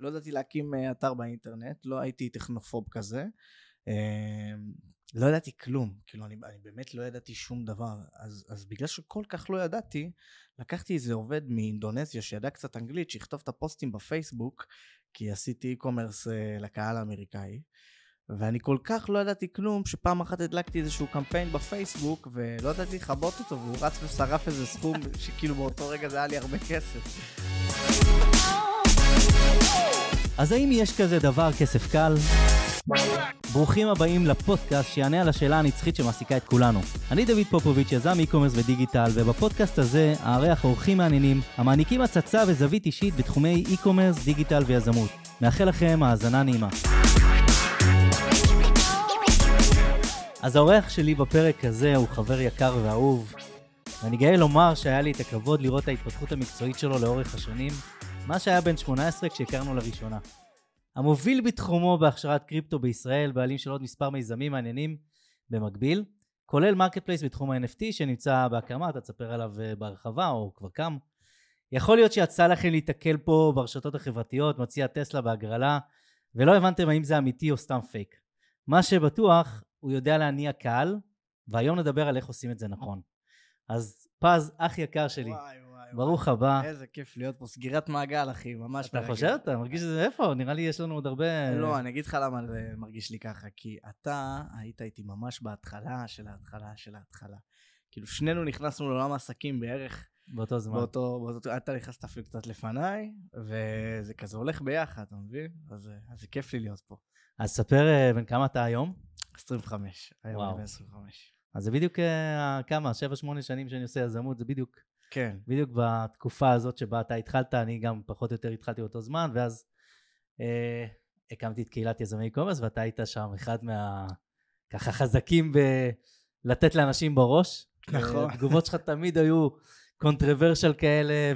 לא ידעתי להקים אה, אתר באינטרנט, לא הייתי טכנופוב כזה. אה, לא ידעתי כלום, כאילו אני, אני באמת לא ידעתי שום דבר, אז, אז בגלל שכל כך לא ידעתי, לקחתי איזה עובד מאינדונזיה שידע קצת אנגלית, שיכתוב את הפוסטים בפייסבוק, כי עשיתי e-commerce לקהל האמריקאי, ואני כל כך לא ידעתי כלום, שפעם אחת הדלקתי איזשהו קמפיין בפייסבוק, ולא ידעתי לכבות אותו, והוא רץ ושרף איזה סכום, שכאילו באותו רגע זה היה לי הרבה כסף. אז האם יש כזה דבר כסף קל? ברוכים הבאים לפודקאסט שיענה על השאלה הנצחית שמעסיקה את כולנו. אני דוד פופוביץ', יזם e-commerce ודיגיטל, ובפודקאסט הזה אארח אורחים מעניינים המעניקים הצצה וזווית אישית בתחומי e-commerce, דיגיטל ויזמות. מאחל לכם האזנה נעימה. אז האורח שלי בפרק הזה הוא חבר יקר ואהוב, ואני גאה לומר שהיה לי את הכבוד לראות את ההתפתחות המקצועית שלו לאורך השנים, מה שהיה בן 18 כשהכרנו לראשונה. המוביל בתחומו בהכשרת קריפטו בישראל, בעלים של עוד מספר מיזמים מעניינים במקביל, כולל marketplace בתחום ה-NFT שנמצא בהקמה, אתה תספר עליו אה, בהרחבה או כבר קם. יכול להיות שיצא לכם להתקל פה ברשתות החברתיות, מציע טסלה בהגרלה, ולא הבנתם האם זה אמיתי או סתם פייק. מה שבטוח, הוא יודע להניע קהל, והיום נדבר על איך עושים את זה נכון. אז פז, אח יקר שלי, וואי, וואי, ברוך. הבא. איזה כיף להיות פה, סגירת מעגל אחי, ממש אתה מרגש. חושב? אתה מרגיש שזה איפה? נראה לי יש לנו עוד הרבה... לא, אני אגיד לך למה זה מרגיש לי ככה, כי אתה היית איתי ממש בהתחלה של ההתחלה של ההתחלה. כאילו שנינו נכנסנו לעולם העסקים בערך... באותו זמן. באותו, באותו, אתה נכנסת אפילו קצת לפניי, וזה כזה הולך ביחד, אתה מבין? אז, אז זה כיף לי להיות פה. אז ספר אה, בן כמה אתה היום? 25, היום אני בן 25. אז זה בדיוק uh, כמה, 7-8 שנים שאני עושה יזמות, זה בדיוק, כן. בדיוק בתקופה הזאת שבה אתה התחלת, אני גם פחות או יותר התחלתי באותו זמן, ואז uh, הקמתי את קהילת יזמי קומרס, ואתה היית שם אחד מה... ככה חזקים בלתת לאנשים בראש. נכון. התגובות שלך תמיד היו קונטרוורשל כאלה,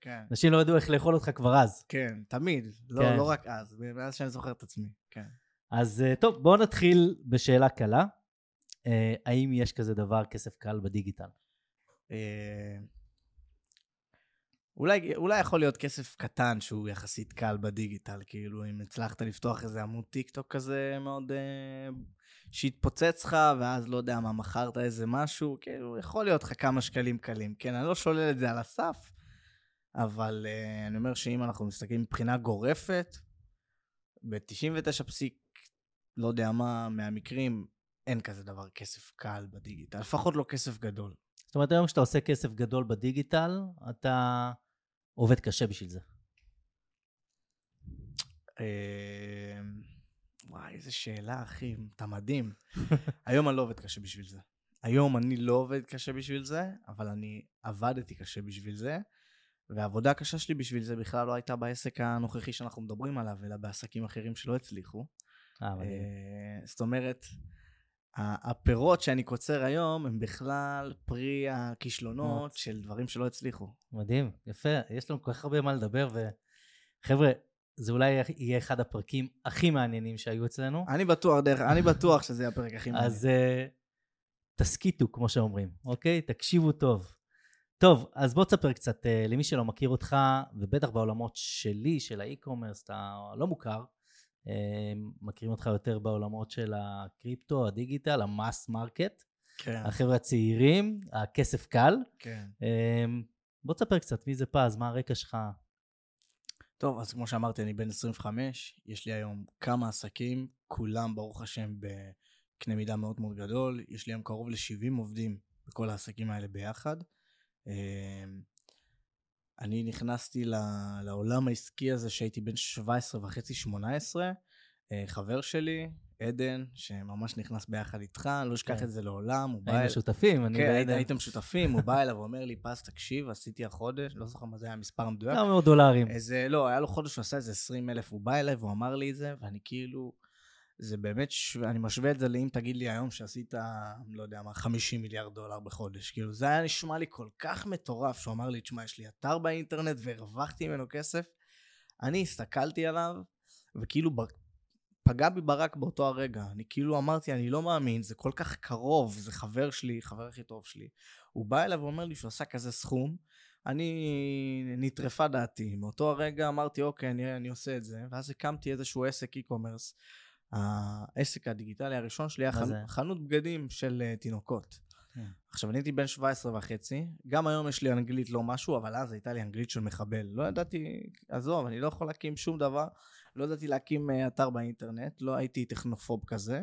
כן, ואנשים כן. לא ידעו איך לאכול אותך כבר אז. כן, תמיד, לא, כן. לא רק אז, מאז שאני זוכר את עצמי, כן. אז אה, טוב, בואו נתחיל בשאלה קלה. אה, האם יש כזה דבר כסף קל בדיגיטל? אולי, אולי יכול להיות כסף קטן שהוא יחסית קל בדיגיטל, כאילו אם הצלחת לפתוח איזה עמוד טיק טוק כזה מאוד אה, שהתפוצץ לך, ואז לא יודע מה, מכרת איזה משהו, כאילו יכול להיות לך כמה שקלים קלים. כן, אני לא שולל את זה על הסף, אבל אה, אני אומר שאם אנחנו מסתכלים מבחינה גורפת, ב-99 פסיק לא יודע מה, מהמקרים, אין כזה דבר כסף קל בדיגיטל, לפחות לא כסף גדול. זאת אומרת, היום כשאתה עושה כסף גדול בדיגיטל, אתה עובד קשה בשביל זה. אמ, וואי, איזה שאלה, אחי, אתה מדהים. היום אני לא עובד קשה בשביל זה. היום אני לא עובד קשה בשביל זה, אבל אני עבדתי קשה בשביל זה, והעבודה הקשה שלי בשביל זה בכלל לא הייתה בעסק הנוכחי שאנחנו מדברים עליו, אלא בעסקים אחרים שלא הצליחו. אה, אה, זאת אומרת, הפירות שאני קוצר היום הם בכלל פרי הכישלונות של דברים שלא הצליחו. מדהים, יפה, יש לנו כל כך הרבה מה לדבר, וחבר'ה, זה אולי יהיה אחד הפרקים הכי מעניינים שהיו אצלנו. אני בטוח, דרך, אני בטוח שזה יהיה הפרק הכי מעניין. אז uh, תסכיתו, כמו שאומרים, אוקיי? תקשיבו טוב. טוב, אז בוא תספר קצת אה, למי שלא מכיר אותך, ובטח בעולמות שלי, של ה e-commerce, אתה לא מוכר. מכירים אותך יותר בעולמות של הקריפטו, הדיגיטל, ה mass market. כן. החבר'ה הצעירים, הכסף קל. כן. בוא תספר קצת מי זה פז, מה הרקע שלך. טוב, אז כמו שאמרתי, אני בן 25, יש לי היום כמה עסקים, כולם, ברוך השם, בקנה מידה מאוד מאוד גדול. יש לי היום קרוב ל-70 עובדים בכל העסקים האלה ביחד. אני נכנסתי לעולם העסקי הזה שהייתי בן 17 וחצי, 18. אה, חבר שלי, עדן, שממש נכנס ביחד איתך, לא אשכח כן. את זה לעולם, הוא בא... היינו שותפים, אני כן, ועדן. הייתם שותפים, הוא בא אליו ואומר לי, פס, תקשיב, עשיתי החודש, לא זוכר מה זה היה המספר המדויק. כמה מאות דולרים. איזה, לא, היה לו חודש, הוא עשה איזה 20 אלף, הוא בא אליי והוא אמר לי את זה, ואני כאילו... זה באמת, ש... אני משווה את זה לאם תגיד לי היום שעשית, לא יודע מה, 50 מיליארד דולר בחודש. כאילו, זה היה נשמע לי כל כך מטורף, שהוא אמר לי, תשמע, יש לי אתר באינטרנט והרווחתי ממנו כסף. אני הסתכלתי עליו, וכאילו פגע בי ברק באותו הרגע. אני כאילו אמרתי, אני לא מאמין, זה כל כך קרוב, זה חבר שלי, חבר הכי טוב שלי. הוא בא אליו ואומר לי שהוא עשה כזה סכום, אני, נטרפה דעתי. מאותו הרגע אמרתי, אוקיי, אני, אני עושה את זה, ואז הקמתי איזשהו עסק e-commerce. העסק הדיגיטלי הראשון שלי היה חנות, חנות בגדים של uh, תינוקות. כן. עכשיו, אני הייתי בן 17 וחצי, גם היום יש לי אנגלית לא משהו, אבל אז הייתה לי אנגלית של מחבל. לא ידעתי, עזוב, אני לא יכול להקים שום דבר, לא ידעתי להקים uh, אתר באינטרנט, לא הייתי טכנופוב כזה.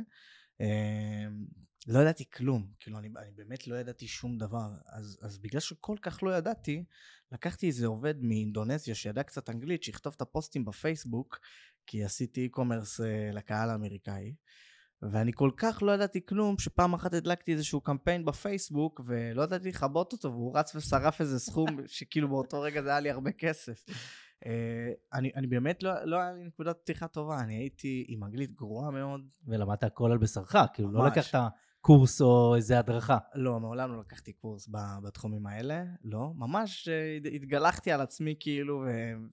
לא ידעתי כלום, כאילו אני, אני באמת לא ידעתי שום דבר, אז, אז בגלל שכל כך לא ידעתי, לקחתי איזה עובד מאינדונזיה שידע קצת אנגלית, שיכתוב את הפוסטים בפייסבוק, כי עשיתי e-commerce uh, לקהל האמריקאי, ואני כל כך לא ידעתי כלום, שפעם אחת הדלקתי איזשהו קמפיין בפייסבוק, ולא ידעתי לכבות אותו, והוא רץ ושרף איזה סכום, שכאילו באותו רגע זה היה לי הרבה כסף. Uh, אני, אני באמת לא, לא היה לי נקודת פתיחה טובה, אני הייתי עם אנגלית גרועה מאוד. ולמדת הכל על בשרך, כאילו ממש. לא לקחת קורס או איזה הדרכה. לא, מעולם לא לקחתי קורס בתחומים האלה, לא. ממש אה, התגלחתי על עצמי כאילו,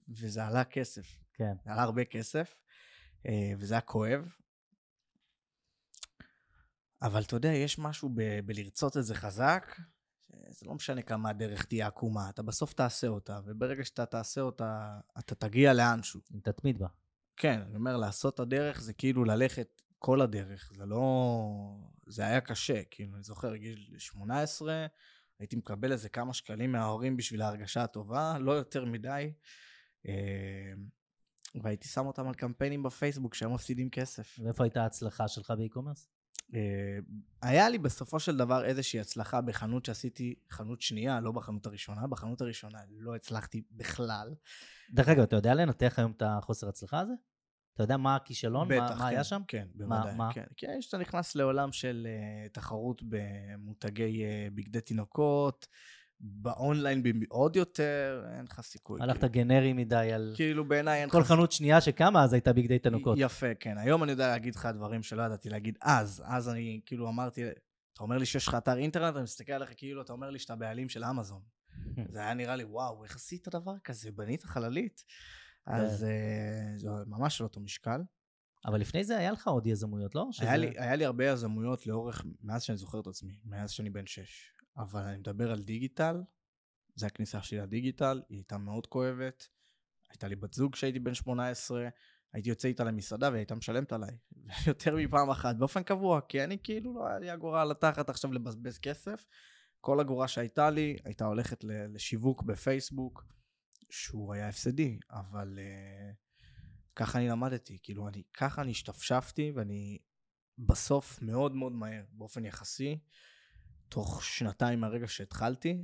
וזה עלה כסף. כן. זה עלה הרבה כסף, אה, וזה היה כואב. אבל אתה יודע, יש משהו ב- בלרצות את זה חזק, זה לא משנה כמה הדרך תהיה עקומה, אתה בסוף תעשה אותה, וברגע שאתה תעשה אותה, אתה תגיע לאנשהו. אם תתמיד בה. כן, אני אומר, לעשות את הדרך זה כאילו ללכת כל הדרך, זה לא... זה היה קשה, כאילו, אני זוכר, גיל 18, הייתי מקבל איזה כמה שקלים מההורים בשביל ההרגשה הטובה, לא יותר מדי, אה, והייתי שם אותם על קמפיינים בפייסבוק שהם מפסידים כסף. ואיפה הייתה ההצלחה שלך באי-קומרס? אה, היה לי בסופו של דבר איזושהי הצלחה בחנות שעשיתי, חנות שנייה, לא בחנות הראשונה. בחנות הראשונה לא הצלחתי בכלל. דרך אגב, אתה יודע לנתח היום את החוסר הצלחה הזה? אתה יודע מה הכישלון? בטח, מה, כן, מה היה שם? כן, בוודאי. מה, כן. כי שאתה נכנס לעולם של uh, תחרות במותגי uh, בגדי תינוקות, באונליין עוד יותר, אין לך סיכוי. הלכת כאילו. גנרי מדי על... כאילו בעיניי אין לך... כל חנות שנייה שקמה אז הייתה בגדי תינוקות. יפה, כן. היום אני יודע להגיד לך דברים שלא ידעתי להגיד אז. אז אני כאילו אמרתי, אתה אומר לי שיש לך אתר אינטרנט, אני מסתכל עליך כאילו אתה אומר לי שאתה בעלים של אמזון. זה היה נראה לי, וואו, איך עשית דבר כזה? בנית חללית? אז כן. אה, זה ממש על אותו משקל. אבל לפני זה היה לך עוד יזמויות, לא? שזה... היה, לי, היה לי הרבה יזמויות לאורך, מאז שאני זוכר את עצמי, מאז שאני בן שש. אבל אני מדבר על דיגיטל, זה הכניסה שלי לדיגיטל, היא הייתה מאוד כואבת. הייתה לי בת זוג כשהייתי בן 18, הייתי יוצא איתה למסעדה והיא הייתה משלמת עליי. יותר מפעם אחת, באופן קבוע, כי אני כאילו לא היה לי אגורה על התחת עכשיו לבזבז כסף. כל אגורה שהייתה לי הייתה הולכת לשיווק בפייסבוק. שהוא היה הפסדי, אבל uh, ככה אני למדתי, כאילו אני, ככה אני השתפשפתי ואני בסוף מאוד מאוד מהר, באופן יחסי, תוך שנתיים מהרגע שהתחלתי,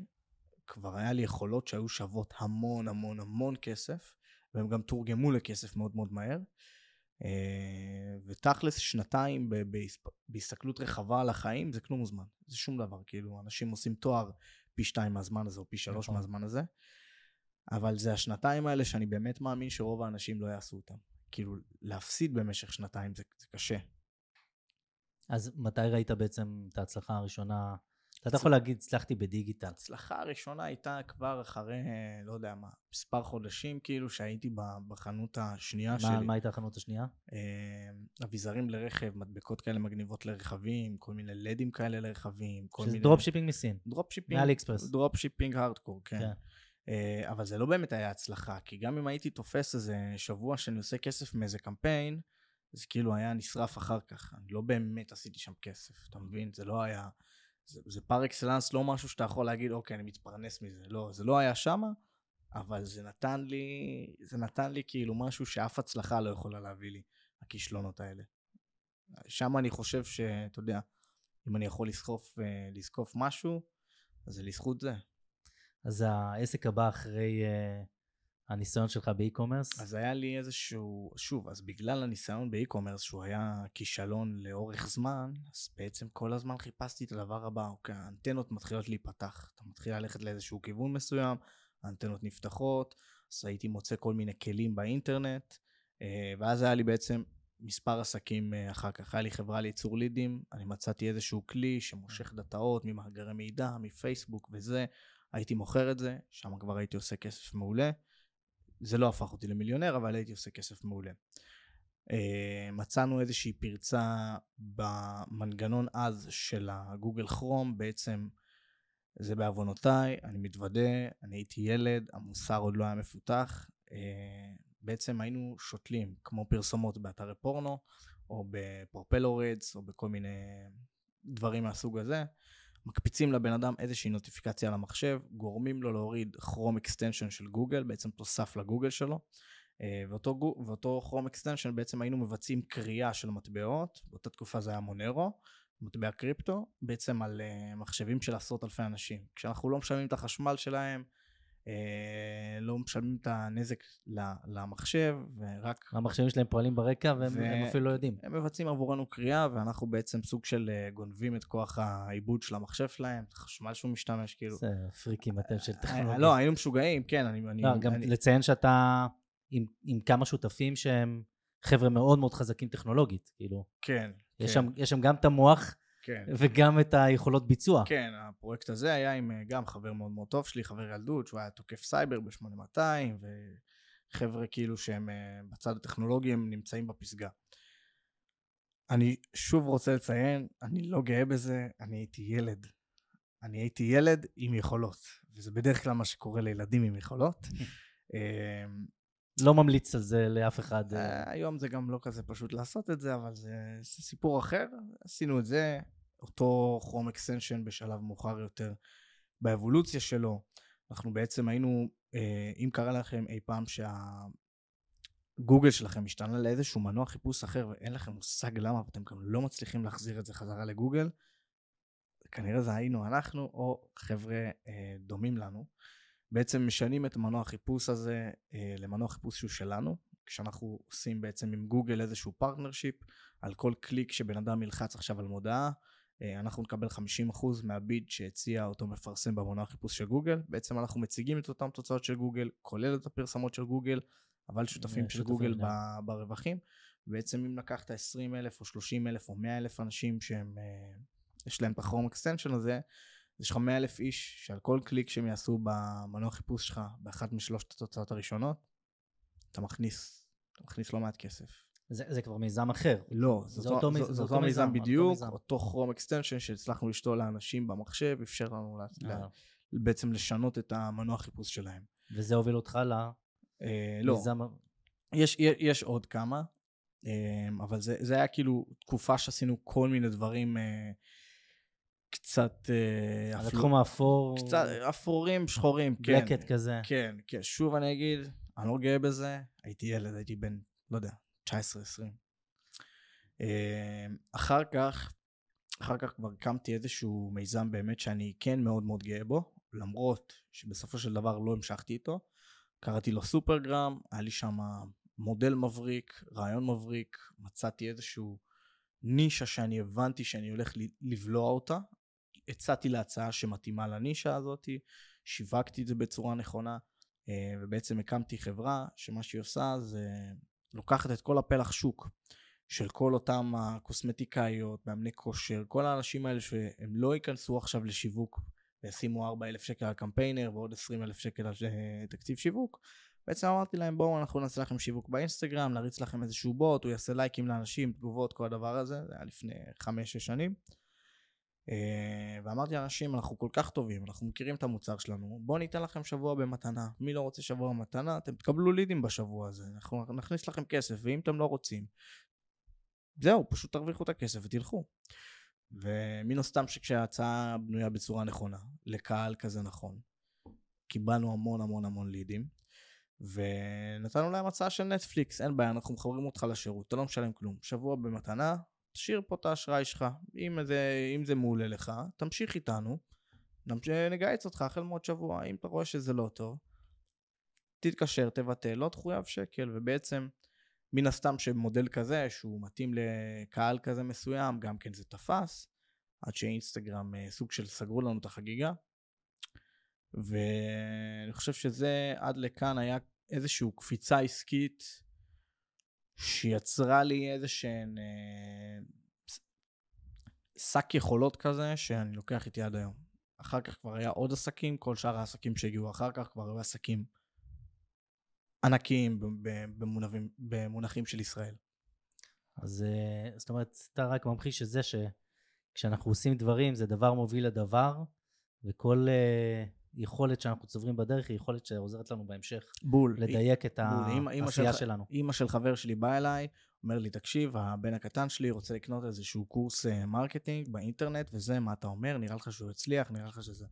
כבר היה לי יכולות שהיו שוות המון המון המון כסף, והם גם תורגמו לכסף מאוד מאוד מהר. Uh, ותכלס שנתיים בהסתכלות רחבה על החיים זה כלום זמן, זה שום דבר, כאילו אנשים עושים תואר פי שתיים מהזמן הזה או פי שלוש נכון. מהזמן הזה. אבל זה השנתיים האלה שאני באמת מאמין שרוב האנשים לא יעשו אותם. כאילו, להפסיד במשך שנתיים זה, זה קשה. אז מתי ראית בעצם את ההצלחה הראשונה? אתה יכול להגיד, הצלחתי בדיגיטל. ההצלחה הראשונה הייתה כבר אחרי, לא יודע מה, מספר חודשים, כאילו, שהייתי בחנות השנייה מה, שלי. מה הייתה החנות השנייה? אה, אביזרים לרכב, מדבקות כאלה מגניבות לרכבים, כל מיני לדים כאלה לרכבים. שזה מיני... dropshipping מסין. dropshipping. מאלי אקספרס. dropshipping hardcore, כן. כן. אה, אבל זה לא באמת היה הצלחה, כי גם אם הייתי תופס איזה שבוע שאני עושה כסף מאיזה קמפיין, זה כאילו היה נשרף אחר כך. אני לא באמת עשיתי שם כסף, אתה מבין? זה לא היה... זה, זה פר אקסלנס לא משהו שאתה יכול להגיד, אוקיי, אני מתפרנס מזה. לא, זה לא היה שמה, אבל זה נתן לי, זה נתן לי כאילו משהו שאף הצלחה לא יכולה להביא לי, הכישלונות האלה. שם אני חושב שאתה יודע, אם אני יכול לזקוף, אה, לזקוף משהו, אז זה לזכות זה. אז העסק הבא אחרי uh, הניסיון שלך באי-קומרס? אז היה לי איזשהו, שוב, אז בגלל הניסיון באי-קומרס, שהוא היה כישלון לאורך זמן, אז בעצם כל הזמן חיפשתי את הדבר הבא, אוקיי, האנטנות מתחילות להיפתח, אתה מתחיל ללכת לאיזשהו כיוון מסוים, האנטנות נפתחות, אז הייתי מוצא כל מיני כלים באינטרנט, אה, ואז היה לי בעצם מספר עסקים אה, אחר כך. היה לי חברה לייצור לידים, אני מצאתי איזשהו כלי שמושך דאטאות ממאגרי מידע, מפייסבוק וזה, הייתי מוכר את זה, שם כבר הייתי עושה כסף מעולה. זה לא הפך אותי למיליונר, אבל הייתי עושה כסף מעולה. אה, מצאנו איזושהי פרצה במנגנון אז של הגוגל כרום, בעצם זה בעוונותיי, אני מתוודה, אני הייתי ילד, המוסר עוד לא היה מפותח. אה, בעצם היינו שותלים, כמו פרסומות באתרי פורנו, או ב PropellerAds, או בכל מיני דברים מהסוג הזה. מקפיצים לבן אדם איזושהי נוטיפיקציה על המחשב, גורמים לו להוריד Chrome extension של גוגל, בעצם תוסף לגוגל שלו. אה, ואותו, Chrome extension בעצם היינו מבצעים קריאה של מטבעות, באותה תקופה זה היה מונרו, מטבע קריפטו, בעצם על אה, מחשבים של עשרות אלפי אנשים. כשאנחנו לא משלמים את החשמל שלהם, לא משלמים את הנזק למחשב, ורק... המחשבים שלהם פועלים ברקע והם ו... אפילו לא יודעים. הם מבצעים עבורנו קריאה, ואנחנו בעצם סוג של uh, גונבים את כוח העיבוד של המחשב שלהם, את החשמל שהוא משתמש, כאילו... זה פריקים אתם של טכנולוגיה. לא, היינו משוגעים, כן, אני... אני לא, גם אני... לציין שאתה עם, עם כמה שותפים שהם חבר'ה מאוד מאוד חזקים טכנולוגית, כאילו. כן. יש, כן. שם, יש שם גם את המוח כן. וגם את היכולות ביצוע. כן, הפרויקט הזה היה עם אה, גם חבר מאוד מאוד טוב שלי, חבר ילדות, שהוא היה תוקף סייבר ב-8200, וחבר'ה כאילו שהם אה, בצד הטכנולוגי, הם נמצאים בפסגה. אני שוב רוצה לציין, אני לא גאה בזה, אני הייתי ילד. אני הייתי ילד עם יכולות, וזה בדרך כלל מה שקורה לילדים עם יכולות. לא ממליץ על זה לאף אחד. אה, היום זה גם לא כזה פשוט לעשות את זה, אבל זה, סיפור אחר. עשינו את זה, אותו כרום אקסנשן בשלב מאוחר יותר באבולוציה שלו. אנחנו בעצם היינו, אה, אם קרה לכם אי פעם שהגוגל שלכם השתנה לאיזשהו מנוע חיפוש אחר ואין לכם מושג למה ואתם גם לא מצליחים להחזיר את זה חזרה לגוגל, כנראה זה היינו אנחנו או חבר'ה אה, דומים לנו. בעצם משנים את מנוע החיפוש הזה אה, למנוע חיפוש שהוא שלנו, כשאנחנו עושים בעצם עם גוגל איזשהו partnership, על כל קליק שבן אדם ילחץ עכשיו על מודעה, אה, אנחנו נקבל 50% מה bid שהציע אותו מפרסם במנוע החיפוש של גוגל, בעצם אנחנו מציגים את אותן תוצאות של גוגל, כולל את הפרסומות של גוגל, אבל שותפים של גוגל ב, ברווחים, בעצם אם לקחת 20 אלף או 30 אלף או 100 אלף אנשים שהם, אה, יש להם את ה Chrome extension הזה, יש לך 100 אלף איש שעל כל קליק שהם יעשו במנוע חיפוש שלך באחת משלושת התוצאות הראשונות, אתה מכניס, אתה מכניס לא מעט כסף. זה, זה כבר מיזם אחר. לא, זה, זה אותו, אותו, זה, זה אותו מיזם, מיזם בדיוק, אותו, מיזם. אותו Chrome extension שהצלחנו לשתול לאנשים במחשב, אפשר לנו לה, לה, בעצם לשנות את המנוע חיפוש שלהם. וזה הוביל אותך למיזם... אה, לא, יש, יש, יש עוד כמה, אה, אבל זה, זה היה כאילו תקופה שעשינו כל מיני דברים אה, קצת... אה, על התחום האפור. קצת אפורים, שחורים, כן. בלקט כזה. כן, כן. שוב אני אגיד, אני לא גאה בזה, הייתי ילד, הייתי בן, לא יודע, 19-20. אה, אחר כך, אחר כך כבר הקמתי איזשהו מיזם באמת שאני כן מאוד מאוד גאה בו, למרות שבסופו של דבר לא המשכתי איתו. קראתי לו סופרגרם, היה לי שם מודל מבריק, רעיון מבריק, מצאתי איזשהו נישה שאני הבנתי שאני הולך לבלוע אותה, הצעתי להצעה שמתאימה לנישה הזאת, שיווקתי את זה בצורה נכונה, אה, ובעצם הקמתי חברה שמה שהיא עושה זה לוקחת את כל הפלח שוק של כל אותם הקוסמטיקאיות, מאמני כושר, כל האנשים האלה שהם לא ייכנסו עכשיו לשיווק וישימו 4,000 שקל על קמפיינר ועוד 20,000 שקל על אה, תקציב שיווק. בעצם אמרתי להם בואו אנחנו נעשה לכם שיווק באינסטגרם, נריץ לכם איזשהו בוט, הוא יעשה לייקים לאנשים, תגובות, כל הדבר הזה, זה היה לפני 5-6 שנים. אה, ואמרתי לאנשים, אנחנו כל כך טובים, אנחנו מכירים את המוצר שלנו, בואו ניתן לכם שבוע במתנה. מי לא רוצה שבוע במתנה, אתם תקבלו לידים בשבוע הזה, אנחנו נכניס לכם כסף, ואם אתם לא רוצים, זהו, פשוט תרוויחו את הכסף ותלכו. ומן הסתם שכשההצעה בנויה בצורה נכונה, לקהל כזה נכון, קיבלנו המון המון המון לידים, ונתנו להם הצעה של נטפליקס, אין בעיה, אנחנו מחברים אותך לשירות, אתה לא משלם כלום. שבוע במתנה, תשאיר פה את האשראי שלך, אם זה, אם זה מעולה לך, תמשיך איתנו, נגייס אותך החל מעוד שבוע, אם אתה רואה שזה לא טוב, תתקשר, תבטל, לא תחויב שקל, ובעצם מן הסתם שמודל כזה, שהוא מתאים לקהל כזה מסוים, גם כן זה תפס, עד שאינסטגרם אה, סוג של סגרו לנו את החגיגה, ואני חושב שזה עד לכאן היה איזושהי קפיצה עסקית שיצרה לי איזה שהן אה, שק יכולות כזה שאני לוקח איתי עד היום. אחר כך כבר היה עוד עסקים, כל שאר העסקים שהגיעו אחר כך כבר היו עסקים ענקיים במונחים, במונחים של ישראל. אז אה, זאת אומרת, אתה רק ממחיש את זה שכשאנחנו עושים דברים זה דבר מוביל לדבר, וכל uh, יכולת שאנחנו צוברים בדרך היא יכולת שעוזרת לנו בהמשך בול. לדייק את בול. העשייה שלך- שלנו. אימא של חבר שלי באה אליי, אומר לי, תקשיב, הבן הקטן שלי רוצה לקנות איזשהו קורס אה, marketing באינטרנט, וזה, מה אתה אומר? נראה לך שהוא יצליח? נראה לך שזה...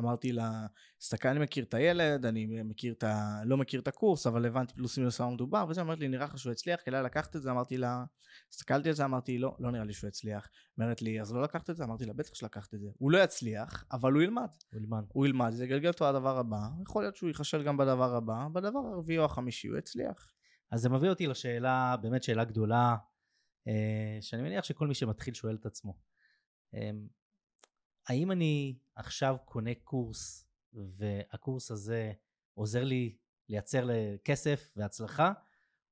אמרתי לה, הסתכל, אני מכיר את הילד, אני מכיר את ה... לא מכיר את הקורס, אבל הבנתי פלוס מינוס מה מדובר, וזה, אמרת לי, נראה לך שהוא יצליח? כדאי לקחת את זה? אמרתי לה, הסתכלתי על זה, אמרתי, לא, לא נראה לי שהוא יצליח. אומרת לי, אז לא לקחת את זה? אמרתי לה, בטח שלקחת את זה. הוא לא יצליח, אבל הוא ילמד. הוא ילמד. הוא ילמד, זה יגלגל אותו לדבר הבא, יכול להיות שהוא ייכשל גם בדבר הבא, בדבר הרביעי או החמישי הוא יצליח. אז זה מביא אותי לשאלה, באמת שאלה גדולה, אה, שאני מניח שכל מי שמתחיל שואל את עצמו. אה, האם אני עכשיו קונה קורס, והקורס הזה עוזר לי לייצר כסף והצלחה,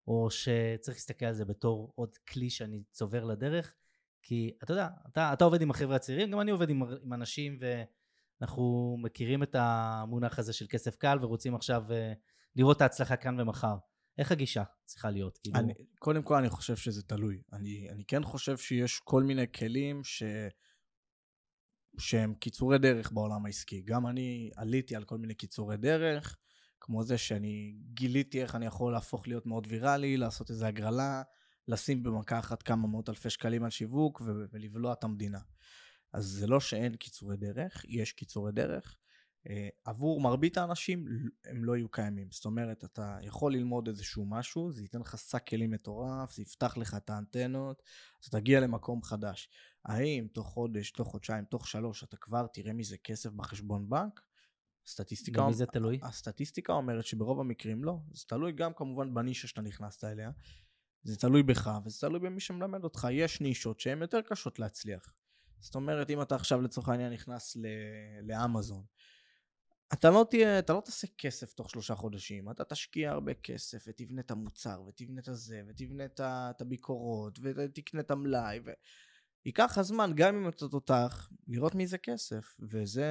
או שצריך להסתכל על זה בתור עוד כלי שאני צובר לדרך? כי אתה יודע, אתה, אתה עובד עם החבר'ה הצעירים, גם אני עובד עם, עם אנשים ואנחנו מכירים את המונח הזה של כסף קל ורוצים עכשיו אה, לראות את ההצלחה כאן ומחר. איך הגישה צריכה להיות? כאילו, אני, קודם כל אני חושב שזה תלוי. אני, אני כן חושב שיש כל מיני כלים ש... שהם קיצורי דרך בעולם העסקי. גם אני עליתי על כל מיני קיצורי דרך, כמו זה שאני גיליתי איך אני יכול להפוך להיות מאוד ויראלי, לעשות איזו הגרלה, לשים במכה אחת כמה מאות אלפי שקלים על שיווק ולבלוע את המדינה. אז זה לא שאין קיצורי דרך, יש קיצורי דרך. אה, עבור מרבית האנשים הם לא יהיו קיימים. זאת אומרת, אתה יכול ללמוד איזשהו משהו, זה ייתן לך שק כלים מטורף, זה יפתח לך את האנטנות, אז תגיע למקום חדש. האם תוך חודש, תוך חודשיים, תוך שלוש, אתה כבר תראה מזה כסף בחשבון בנק? סטטיסטיקה, במי זה תלוי? הסטטיסטיקה אומרת שברוב המקרים לא. זה תלוי גם כמובן בנישה שאתה נכנסת אליה. זה תלוי בך וזה תלוי במי שמלמד אותך. יש נישות שהן יותר קשות להצליח. זאת אומרת, אם אתה עכשיו לצורך העניין נכנס ל- לאמזון, אתה לא תהיה, אתה לא תעשה כסף תוך שלושה חודשים, אתה תשקיע הרבה כסף ותבנה את המוצר ותבנה את הזה ותבנה את הביקורות ותקנה את המלאי ו... ייקח לך זמן גם אם אתה תותח לראות מזה כסף וזה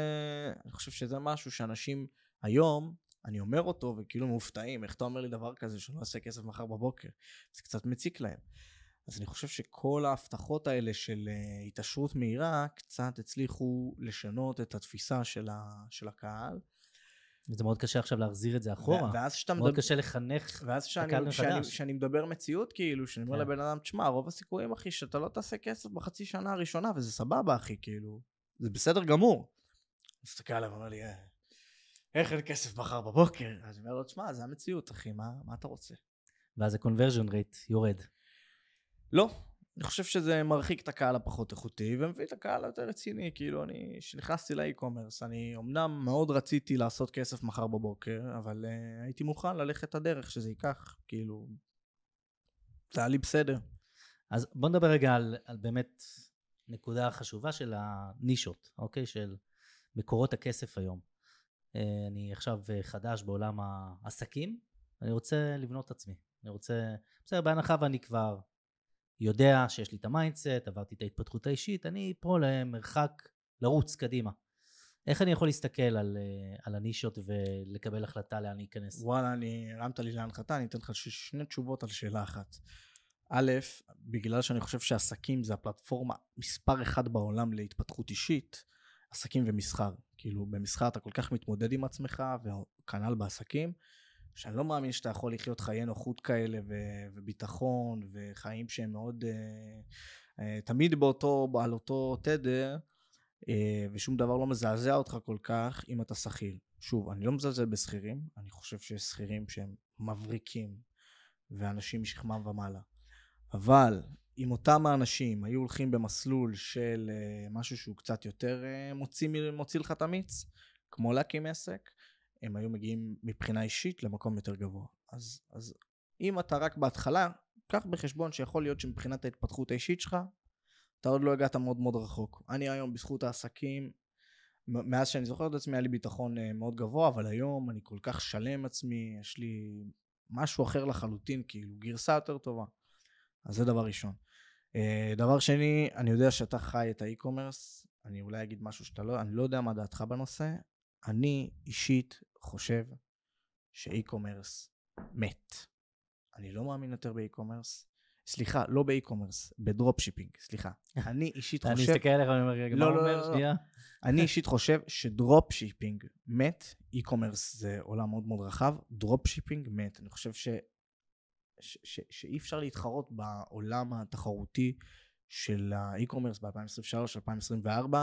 אני חושב שזה משהו שאנשים היום אני אומר אותו וכאילו מופתעים איך אתה אומר לי דבר כזה שלא אעשה כסף מחר בבוקר זה קצת מציק להם אז אני חושב שכל ההבטחות האלה של uh, התעשרות מהירה קצת הצליחו לשנות את התפיסה של, ה, של הקהל. זה מאוד קשה עכשיו להחזיר את זה אחורה. ואז שאתה מאוד מדבר, קשה לחנך. ואז שאני, הקהל שאני, מחדש. שאני מדבר מציאות כאילו, שאני אומר כן. לבן אדם, תשמע, רוב הסיכויים אחי שאתה לא תעשה כסף בחצי שנה הראשונה, וזה סבבה אחי, כאילו, זה בסדר גמור. מסתכל עליו ואומר לי, "אה, איך אין כסף מחר בבוקר? אז אני אומר לו, תשמע, זה המציאות אחי, מה, מה אתה רוצה? ואז ה-conversion rate יורד. לא, אני חושב שזה מרחיק את הקהל הפחות איכותי ומביא את הקהל היותר רציני, כאילו אני, כשנכנסתי לאי-קומרס, אני אמנם מאוד רציתי לעשות כסף מחר בבוקר, אבל uh, הייתי מוכן ללכת את הדרך שזה ייקח, כאילו, זה היה לי בסדר. אז בוא נדבר רגע על, על באמת נקודה חשובה של הנישות, אוקיי? של מקורות הכסף היום. אה, אני עכשיו אה, חדש בעולם העסקים, אני רוצה לבנות את עצמי. אני רוצה, בסדר, בהנחה ואני כבר יודע שיש לי את ה mindset, עברתי את ההתפתחות האישית, אני פה למרחק לרוץ קדימה. איך אני יכול להסתכל על, אה, על הנישות ולקבל החלטה לאן להיכנס? וואלה, הרמת לי להנחתה, אני אתן לך שני תשובות על שאלה אחת. א', בגלל שאני חושב שעסקים זה הפלטפורמה מספר אחד בעולם להתפתחות אישית, עסקים ומסחר. כאילו, במסחר אתה כל כך מתמודד עם עצמך, וכנ"ל בעסקים, שאני לא מאמין שאתה יכול לחיות חיי נוחות כאלה, ו- וביטחון, וחיים שהם מאוד... אה, אה, תמיד באותו, על אותו תדר, אה, ושום דבר לא מזעזע אותך כל כך אם אתה שכיר. שוב, אני לא מזלזל בשכירים, אני חושב שיש שכירים שהם מבריקים, ואנשים משכמם ומעלה. אבל אם אותם האנשים היו הולכים במסלול של uh, משהו שהוא קצת יותר uh, מוציא, מוציא לך את המיץ, כמו להקים עסק, הם היו מגיעים מבחינה אישית למקום יותר גבוה. אז, אז אם אתה רק בהתחלה, קח בחשבון שיכול להיות שמבחינת ההתפתחות האישית שלך, אתה עוד לא הגעת מאוד מאוד רחוק. אני היום בזכות העסקים, מאז שאני זוכר את עצמי היה לי ביטחון uh, מאוד גבוה, אבל היום אני כל כך שלם עצמי, יש לי משהו אחר לחלוטין, כאילו גרסה יותר טובה. אז זה דבר ראשון. אה, דבר שני, אני יודע שאתה חי את ה e-commerce, אני אולי אגיד משהו שאתה לא, אני לא יודע מה דעתך בנושא. אני אישית חושב ש e-commerce מת. אני לא מאמין יותר ב e-commerce. סליחה, לא ב e-commerce, ב dropshipping, סליחה. אני אישית אני חושב... מסתכל עליך ואני אומר, רגע, מה לא, הוא לא, אומר? לא, לא. שנייה. אני אישית חושב ש dropshipping מת, e-commerce זה עולם מאוד מאוד רחב, dropshipping מת. אני חושב ש... ש... ש... שאי אפשר להתחרות בעולם התחרותי של ה e-commerce ב-2023-2024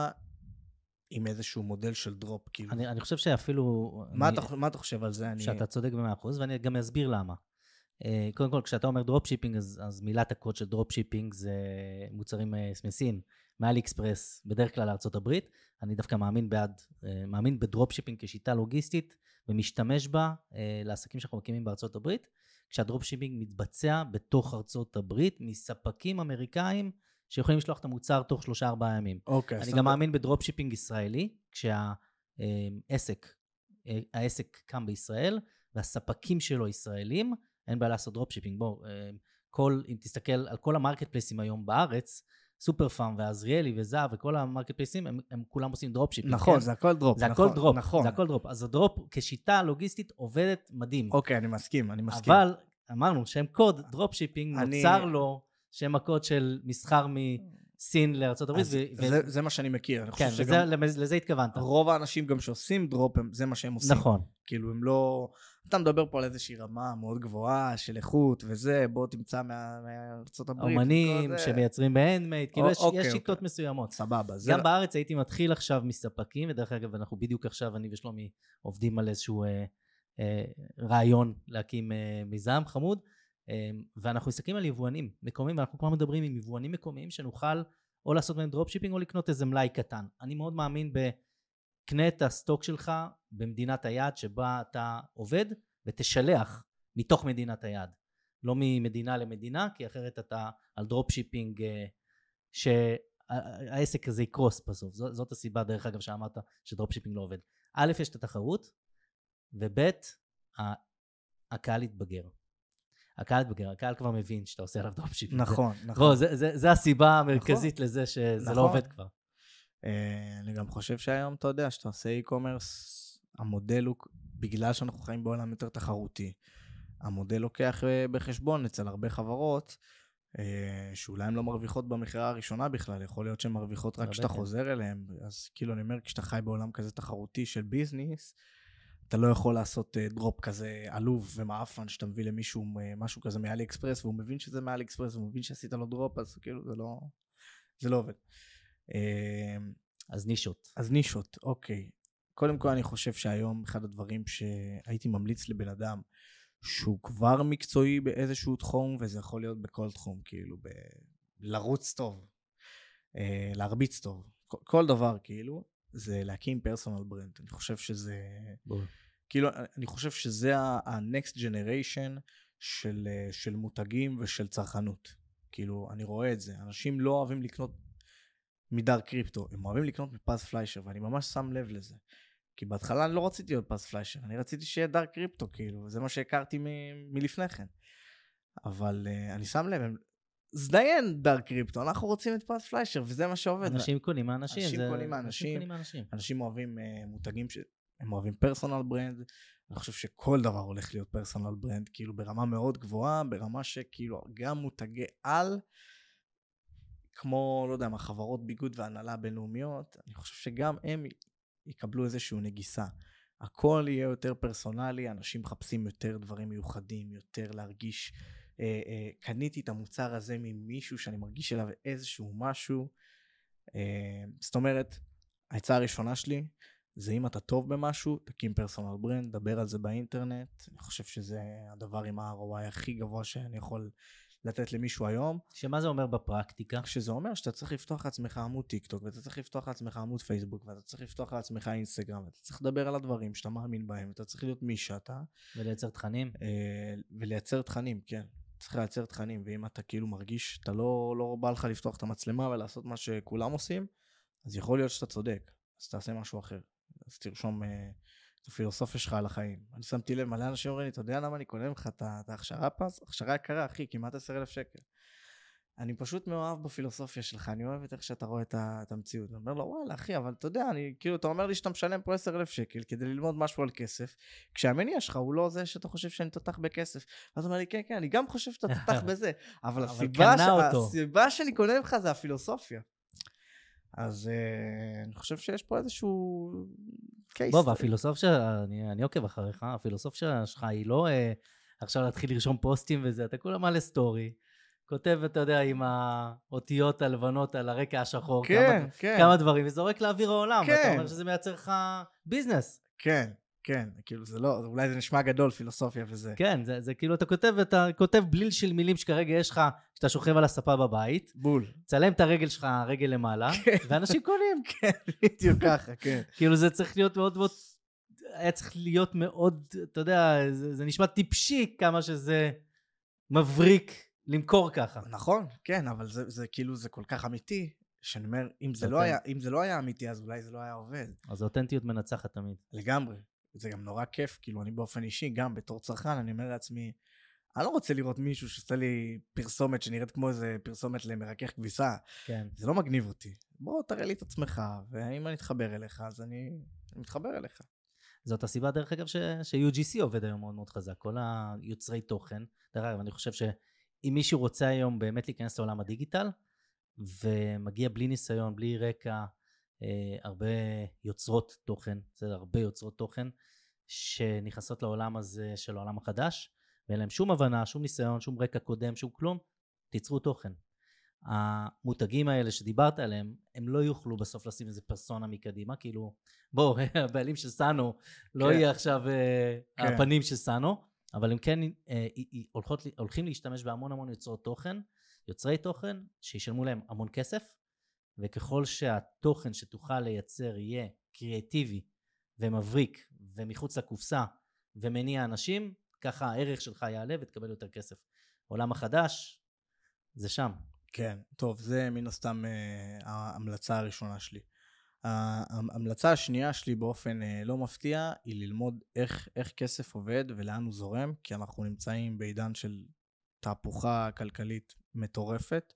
עם איזשהו מודל של drop, כאילו. אני אני חושב שאפילו... מה, אני- אתה, מה אתה חושב על זה? אני... שאתה צודק במאה אחוז, ואני גם אסביר למה. אה, קודם כל, כשאתה אומר dropshipping, אז, אז מילת הקוד של dropshipping זה מוצרים אה, מסין, מ AliExpress, בדרך כלל לארה"ב. אני דווקא מאמין בעד, אה, מאמין ב dropshipping כשיטה לוגיסטית, ומשתמש בה לעסקים שאנחנו מקימים בארצות הברית, כשה dropshipping מתבצע בתוך ארצות הברית, מספקים אמריקאים שיכולים לשלוח את המוצר תוך שלושה-ארבעה ימים. אוקיי, אני. גם מאמין ב dropshipping ישראלי, כשהעסק, אה, העסק קם בישראל והספקים שלו ישראלים, אין בעיה לעשות dropshipping. בוא, אה, כל, אם תסתכל על כל ה marketplace-ים היום בארץ, סופר פארם ועזריאלי וזהב וכל ה marketplace-ים, הם, הם כולם עושים dropshipping. נכון, כן? זה הכל drop. זה נכון, הכל drop, נכון. זה הכל drop. אז ה drop כשיטה לוגיסטית עובדת מדהים. אוקיי, אני מסכים, אני מסכים. אבל אמרנו, שם קוד, dropshipping, אני- נוצר לו שם הקוד של מסחר מסין לארצות הברית. אז ו- זה, זה מה שאני מכיר. אני כן, וזה, שגם למז- לזה התכוונת. רוב האנשים גם שעושים drop, הם- זה מה שהם עושים. נכון. כאילו, הם לא... אתה מדבר פה על איזושהי רמה מאוד גבוהה של איכות וזה, בוא תמצא מה- מארצות הברית. אומנים. שמייצרים ב handmade, כאילו יש, אוקיי, יש שיטות אוקיי. מסוימות. סבבה. זה... גם בארץ הייתי מתחיל עכשיו מספקים, ודרך אגב, אנחנו בדיוק עכשיו, אני ושלומי עובדים על איזשהו אה, אה, רעיון להקים אה, מיזם חמוד, ואנחנו מסתכלים על יבואנים מקומיים, ואנחנו כבר מדברים עם יבואנים מקומיים שנוכל או לעשות מהם dropshipping או לקנות איזה מלאי קטן. אני מאוד מאמין בקנה את ה stock שלך במדינת היעד שבה אתה עובד, ותשלח מתוך מדינת היעד. לא ממדינה למדינה, כי אחרת אתה על dropshipping אה, שהעסק הזה יקרוס בסוף. זאת, זאת הסיבה, דרך אגב, שאמרת ש dropshipping לא עובד. א', יש את התחרות, וב', הקהל יתבגר. הקהל יתבגר, הקהל כבר מבין שאתה עושה עליו dropshipping. נכון, זה, נכון. בוא, זה, זה, זה הסיבה המרכזית לזה שזה נכון. לא עובד כבר. אה, אני גם חושב שהיום, אתה יודע, שאתה עושה e-commerce, המודל הוא, בגלל שאנחנו חיים בעולם יותר תחרותי, המודל לוקח אה, בחשבון אצל הרבה חברות, אה, שאולי הן לא מרוויחות במכירה הראשונה בכלל, יכול להיות שהן מרוויחות רק כשאתה כן. חוזר אליהן. אז כאילו, אני אומר, כשאתה חי בעולם כזה תחרותי של business, אתה לא יכול לעשות אה, drop כזה עלוב ומעפן, שאתה מביא למישהו אה, משהו כזה מ AliExpress, והוא מבין שזה מ AliExpress, והוא מבין שעשית לו drop, אז כאילו, זה לא, זה לא עובד. אה, אז נישות. אז נישות, אוקיי. קודם כל אני חושב שהיום אחד הדברים שהייתי ממליץ לבן אדם שהוא כבר מקצועי באיזשהו תחום, וזה יכול להיות בכל תחום, כאילו, ב... לרוץ טוב, אה, להרביץ טוב, כל דבר כאילו, זה להקים personal brand. אני חושב שזה, בוא. כאילו, אני חושב שזה ה-next generation של, אה, של מותגים ושל צרכנות. כאילו, אני רואה את זה. אנשים לא אוהבים לקנות מ Dark Crypto, הם אוהבים לקנות מפז פליישר, ואני ממש שם לב לזה. כי בהתחלה אני לא רציתי להיות פז פליישר, אני רציתי שיהיה Dark Crypto, כאילו, זה מה שהכרתי מ- מלפני כן. אבל uh, אני שם לב, הם... זדיין Dark Crypto, אנחנו רוצים את פז פליישר, וזה מה שעובד. אנשים קונים מאנשים. אנשים זה- קונים מאנשים. אנשים קונים מאנשים. אנשים אוהבים uh, מותגים ש... הם אוהבים personal brand, אני חושב שכל דבר הולך להיות personal brand, כאילו ברמה מאוד גבוהה, ברמה שכאילו גם מותגי על, כמו, לא יודע מה, חברות ביגוד והנעלה בינלאומיות, אני חושב שגם הם יקבלו איזושהי נגיסה. הכל יהיה יותר פרסונלי, אנשים מחפשים יותר דברים מיוחדים, יותר להרגיש, אה, אה, קניתי את המוצר הזה ממישהו שאני מרגיש אליו איזשהו משהו. אה, זאת אומרת, העצה הראשונה שלי, זה אם אתה טוב במשהו, תקים personal brand, דבר על זה באינטרנט. אני חושב שזה הדבר עם ה-ROI הכי גבוה שאני יכול לתת למישהו היום. שמה זה אומר בפרקטיקה? שזה אומר שאתה צריך לפתוח לעצמך עמוד טיק טוק, ואתה צריך לפתוח לעצמך עמוד פייסבוק, ואתה צריך לפתוח לעצמך אינסטגרם, ואתה צריך לדבר על הדברים שאתה מאמין בהם, אתה צריך להיות מי שאתה, ולייצר תכנים? ולייצר תכנים, כן. צריך לייצר תכנים, ואם אתה כאילו מרגיש שאתה לא, לא בא לך לפתוח את המצלמה ולעשות מה שכולם עושים, אז יכול להיות שאתה צודק, אז תעשה משהו אחר. אז תרשום אה, את הפילוסופיה שלך על החיים. אני שמתי לב, מלא אנשים אומרים לי, אתה יודע למה אני קונה ה- את ההכשרה פס? הכשרה יקרה, אחי, כמעט עשר אלף שקל. אני פשוט מאוהב בפילוסופיה שלך, אני אוהב את איך שאתה רואה את, ה, את המציאות. אני אומר לו, וואלה, אחי, אבל אתה יודע, אני, כאילו, אתה אומר לי שאתה משלם פה 10,000 שקל כדי ללמוד משהו על כסף, כשהמניע שלך הוא לא זה שאתה חושב שאני תותח בכסף. אז הוא אומר לי, כן, כן, אני גם חושב שאתה תותח בזה, אבל, אבל הסיבה, ש... הסיבה שאני קונה ממך זה הפילוסופיה. אז uh, אני חושב שיש פה איזשהו case. בוא, והפילוסופיה, אני, אני עוקב אחריך, הפילוסופיה שלך היא לא אה, עכשיו להתחיל לרשום פוסטים וזה, אתה כולה מעלה סטורי, כותב, אתה יודע, עם האותיות הלבנות על הרקע השחור, כן, כמה, כן. כמה דברים, וזורק לאוויר העולם, כן. ואתה אומר שזה מייצר לך business. כן, כן, כאילו זה לא, אולי זה נשמע גדול, פילוסופיה וזה. כן, זה, זה כאילו אתה כותב, אתה כותב בליל של מילים שכרגע יש לך, שאתה שוכב על הספה בבית, בול. צלם את הרגל שלך, רגל למעלה, כן. ואנשים קונים. כן, בדיוק ככה, כן. כאילו זה צריך להיות מאוד מאוד, היה צריך להיות מאוד, אתה יודע, זה, זה נשמע טיפשי כמה שזה מבריק למכור ככה. נכון, כן, אבל זה, זה כאילו, זה כל כך אמיתי, שאני אומר, אם זה, זה לא אותנטי. היה, אם זה לא היה אמיתי, אז אולי זה לא היה עובד. אז האותנטיות מנצחת תמיד. לגמרי. זה גם נורא כיף, כאילו, אני באופן אישי, גם בתור צרכן, אני אומר לעצמי, אני לא רוצה לראות מישהו שעושה לי פרסומת שנראית כמו איזה פרסומת למרכך כביסה. כן. זה לא מגניב אותי. בוא, תראה לי את עצמך, ואם אני אתחבר אליך, אז אני, מתחבר אליך. זאת הסיבה, דרך אגב, ש- ש-UGC עובד היום מאוד מאוד חזק. כל היוצרי תוכן. דרך אגב, אני חושב שאם מישהו רוצה היום באמת להיכנס לעולם הדיגיטל, ומגיע בלי ניסיון, בלי רקע, אה, הרבה יוצרות תוכן, בסדר, הרבה יוצרות תוכן, שנכנסות לעולם הזה של העולם החדש, ואין להם שום הבנה, שום ניסיון, שום רקע קודם, שום כלום, תיצרו תוכן. המותגים האלה שדיברת עליהם, הם לא יוכלו בסוף לשים איזה פרסונה מקדימה, כאילו, בואו, הבעלים של סאנו לא כן. יהיה עכשיו אה, כן. הפנים של סאנו, אבל הם כן אה, הולכות, הולכים להשתמש בהמון המון יוצרות תוכן, יוצרי תוכן, שישלמו להם המון כסף, וככל שהתוכן שתוכל לייצר יהיה קריאטיבי ומבריק ומחוץ לקופסה ומניע אנשים, ככה הערך שלך יעלה ותקבל יותר כסף. העולם החדש, זה שם. כן, טוב, זה מן הסתם אה, ההמלצה הראשונה שלי. ההמלצה השנייה שלי באופן אה, לא מפתיע היא ללמוד איך, איך כסף עובד ולאן הוא זורם, כי אנחנו נמצאים בעידן של תהפוכה כלכלית מטורפת.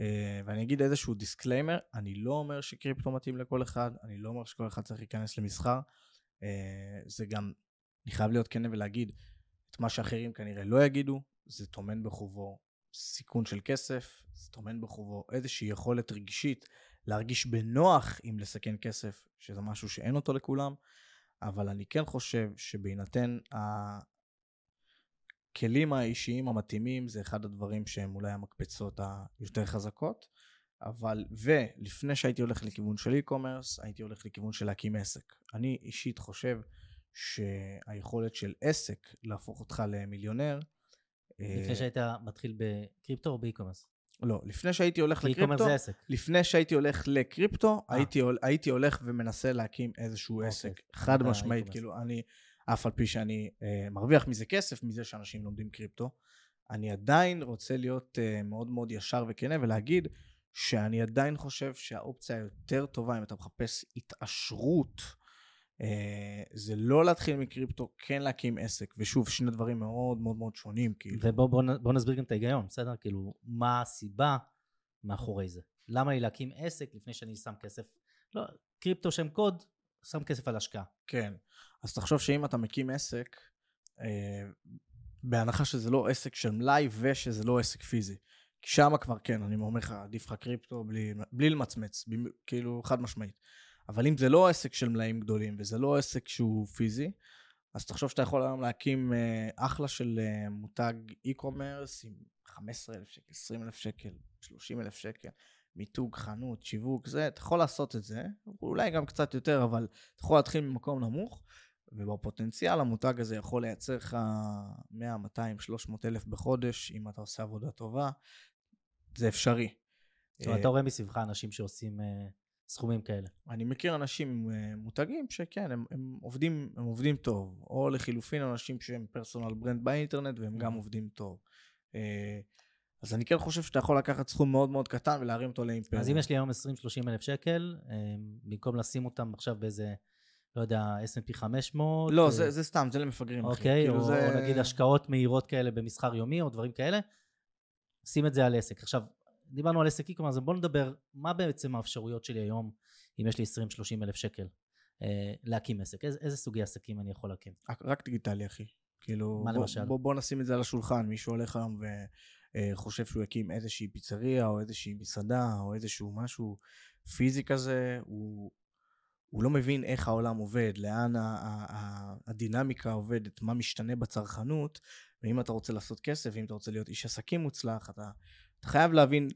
אה, ואני אגיד איזשהו disclaimer, אני לא אומר שקריפטו מתאים לכל אחד, אני לא אומר שכל אחד צריך להיכנס למסחר. אה, זה גם, אני חייב להיות כן ולהגיד את מה שאחרים כנראה לא יגידו, זה טומן בחובו סיכון של כסף, זה טומן בחובו איזושהי יכולת רגשית להרגיש בנוח עם לסכן כסף, שזה משהו שאין אותו לכולם, אבל אני כן חושב שבהינתן הכלים האישיים המתאימים, זה אחד הדברים שהם אולי המקפצות היותר חזקות. אבל, ולפני שהייתי הולך לכיוון של e-commerce, הייתי הולך לכיוון של להקים עסק. אני אישית חושב שהיכולת של עסק להפוך אותך למיליונר, אה, לפני שהיית מתחיל בקריפטו או באי-קומרס? לא, לפני שהייתי הולך לקריפטו. לפני שהייתי הולך לקריפטו, אה. הייתי, הייתי הולך ומנסה להקים איזשהו אוקיי. עסק. חד אתה משמעית. כאילו, אני, אף על פי שאני אה, מרוויח מזה כסף, מזה שאנשים לומדים קריפטו, אני עדיין רוצה להיות אה, מאוד מאוד ישר וכנה ולהגיד שאני עדיין חושב שהאופציה היותר טובה, אם אתה מחפש התעשרות, אה, זה לא להתחיל מקריפטו, כן להקים עסק. ושוב, שני דברים מאוד מאוד מאוד שונים, כאילו. ובוא בוא, בוא נסביר גם את ההיגיון, בסדר? כאילו, מה הסיבה מאחורי זה? למה לי להקים עסק לפני שאני שם כסף? לא, קריפטו שם קוד, שם כסף על השקעה. כן. אז תחשוב שאם אתה מקים עסק, אה, בהנחה שזה לא עסק של מלאי ושזה לא עסק פיזי. שמה כבר כן, אני אומר לך, עדיף לך קריפטו בלי, בלי למצמץ, במ- כאילו חד משמעית. אבל אם זה לא עסק של מלאים גדולים וזה לא עסק שהוא פיזי, אז תחשוב שאתה יכול היום להקים אה, אחלה של אה, מותג e-commerce עם 15,000 שקל, 20,000 שקל, 30,000 שקל, מיתוג, חנות, שיווק, זה, אתה יכול לעשות את זה, אולי גם קצת יותר, אבל אתה יכול להתחיל ממקום נמוך, ובפוטנציאל המותג הזה יכול לייצר לך 100, 200, 300 אלף בחודש, אם אתה עושה עבודה טובה, זה אפשרי. זאת אומרת, אתה רואה מסביבך אנשים שעושים אה, סכומים כאלה. אני מכיר אנשים עם אה, מותגים שכן, הם, הם, עובדים, הם עובדים טוב, או לחילופין אנשים שהם פרסונל ברנד באינטרנט והם גם Mhm. עובדים טוב. אה, אז אני כן חושב שאתה יכול לקחת סכום מאוד מאוד קטן ולהרים אותו לאימפריה. אז אם יש לי היום 20-30 אלף שקל, אה, במקום לשים אותם עכשיו באיזה, לא יודע, S&P 500, לא, אה, זה, זה סתם, זה למפגרים. אוקיי, כאילו או, זה... או נגיד השקעות מהירות כאלה במסחר יומי או דברים כאלה, שים את זה על עסק. עכשיו, דיברנו על עסק e-commerce, בואו נדבר, מה בעצם האפשרויות שלי היום, אם יש לי 20-30 אלף שקל, אה, להקים עסק? איזה, איזה סוגי עסקים אני יכול להקים? רק- רק דיגיטלי, אחי. כאילו, מה בוא, למשל? בוא, בוא נשים את זה על השולחן. מישהו הולך היום וחושב שהוא יקים איזושהי פיצריה, או איזושהי מסעדה, או איזשהו משהו פיזי כזה, הוא, הוא לא מבין איך העולם עובד, לאן ה- ה- ה- הדינמיקה עובדת, מה משתנה בצרכנות, ואם אתה רוצה לעשות כסף, ואם אתה רוצה להיות איש עסקים מוצלח, אתה, אתה חייב להבין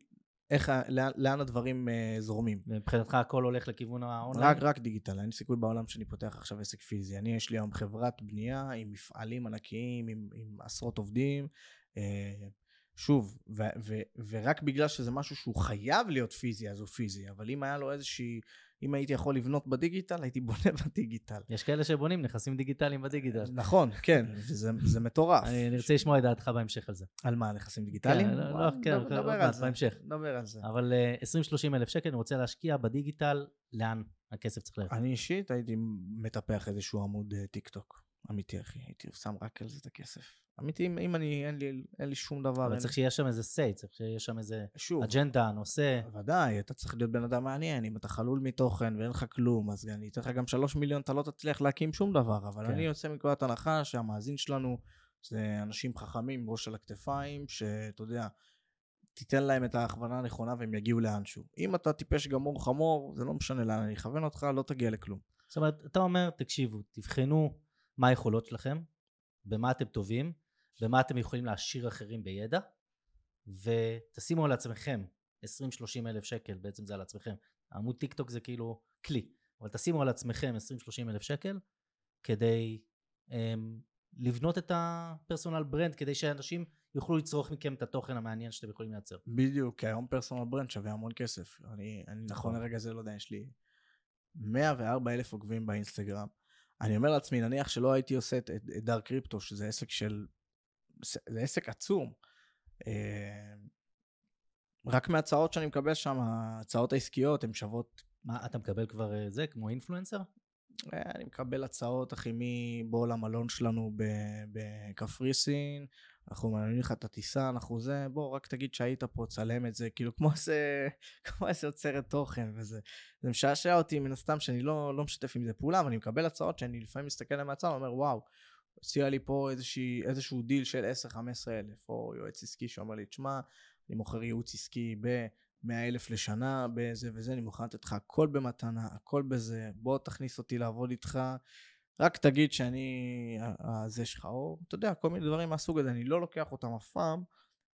איך, לאן, לאן הדברים אה, זורמים. מבחינתך הכל הולך לכיוון האונליין? רק, רק דיגיטל, אין סיכוי בעולם שאני פותח עכשיו עסק פיזי. אני, יש לי היום חברת בנייה עם מפעלים ענקיים, עם, עם עשרות עובדים. אה, שוב, ו, ו, ורק בגלל שזה משהו שהוא חייב להיות פיזי, אז הוא פיזי. אבל אם היה לו איזושהי, אם הייתי יכול לבנות בדיגיטל, הייתי בונה בדיגיטל. יש כאלה שבונים נכסים דיגיטליים בדיגיטל. נכון, כן, זה מטורף. אני רוצה לשמוע את דעתך בהמשך על זה. על מה, נכסים דיגיטליים? כן, לא, וואי, לא, כן, נדבר- על זה, בהמשך. נדבר על זה. אבל אה, 20-30 אלף שקל, אני רוצה להשקיע בדיגיטל, לאן הכסף צריך ללכת? אני אישית הייתי מטפח איזשהו עמוד אה, טיק טוק. אמיתי, אחי. הייתי שם רק על זה את הכסף. אמיתי, אם, אם אני, אין לי, אין לי שום דבר. אבל אין... צריך שיהיה שם איזה say, צריך שיהיה שם איזה שוב, אג'נדה, נושא. ודאי, אתה צריך להיות בן אדם מעניין. אם אתה חלול מתוכן ואין לך כלום, אז אני אתן לך גם שלוש מיליון, אתה לא תצליח להקים שום דבר. אבל כן. אני יוצא מנקודת הנחה שהמאזין שלנו זה אנשים חכמים, ראש על הכתפיים, שאתה יודע, תיתן להם את ההכוונה הנכונה והם יגיעו לאנשהו. אם אתה טיפש גמור חמור, זה לא משנה לאן אני אכוון אותך, לא תגיע לכלום. זאת אומרת, אתה אומר, תקשיבו, תבחנו מה היכולות שלכם, במה אתם טובים, במה אתם יכולים להעשיר אחרים בידע, ותשימו על עצמכם 20-30 אלף שקל, בעצם זה על עצמכם. עמוד טיק טוק זה כאילו כלי, אבל תשימו על עצמכם 20-30 אלף שקל, כדי um, לבנות את ה personal brand, כדי שאנשים יוכלו לצרוך מכם את התוכן המעניין שאתם יכולים לייצר. בדיוק, כי היום personal brand שווה המון כסף. אני, אני נכון לרגע זה, לא יודע, יש לי 104 אלף עוקבים באינסטגרם. אני אומר לעצמי, נניח שלא הייתי עושה את, את, את דאר קריפטו, שזה עסק של... זה עסק עצום. אה, רק מההצעות שאני מקבל שם, ההצעות העסקיות, הן שוות... מה, אתה מקבל כבר אה, זה, כמו אינפלואנסר? אה, אני מקבל הצעות, אחי, מבוא למלון שלנו בקפריסין, אנחנו מעניינים לך את הטיסה, אנחנו זה, בוא, רק תגיד שהיית פה, צלם את זה, כאילו, כמו איזה, כמו איזה יוצרת תוכן, וזה זה משעשע אותי, מן הסתם, שאני לא, לא משתף עם זה פעולה, אבל אני מקבל הצעות שאני לפעמים מסתכל עליהן מהצד, ואומר, וואו, הציע לי פה איזושהי, איזשהו דיל של 10-15 אלף, או יועץ עסקי שאומר לי, תשמע, אני מוכר ייעוץ עסקי ב... 100 אלף לשנה בזה וזה, אני מוכן לתת לך הכל במתנה, הכל בזה, בוא תכניס אותי לעבוד איתך, רק תגיד שאני הזה שלך, או אתה יודע, כל מיני דברים מהסוג הזה, אני לא לוקח אותם אף פעם,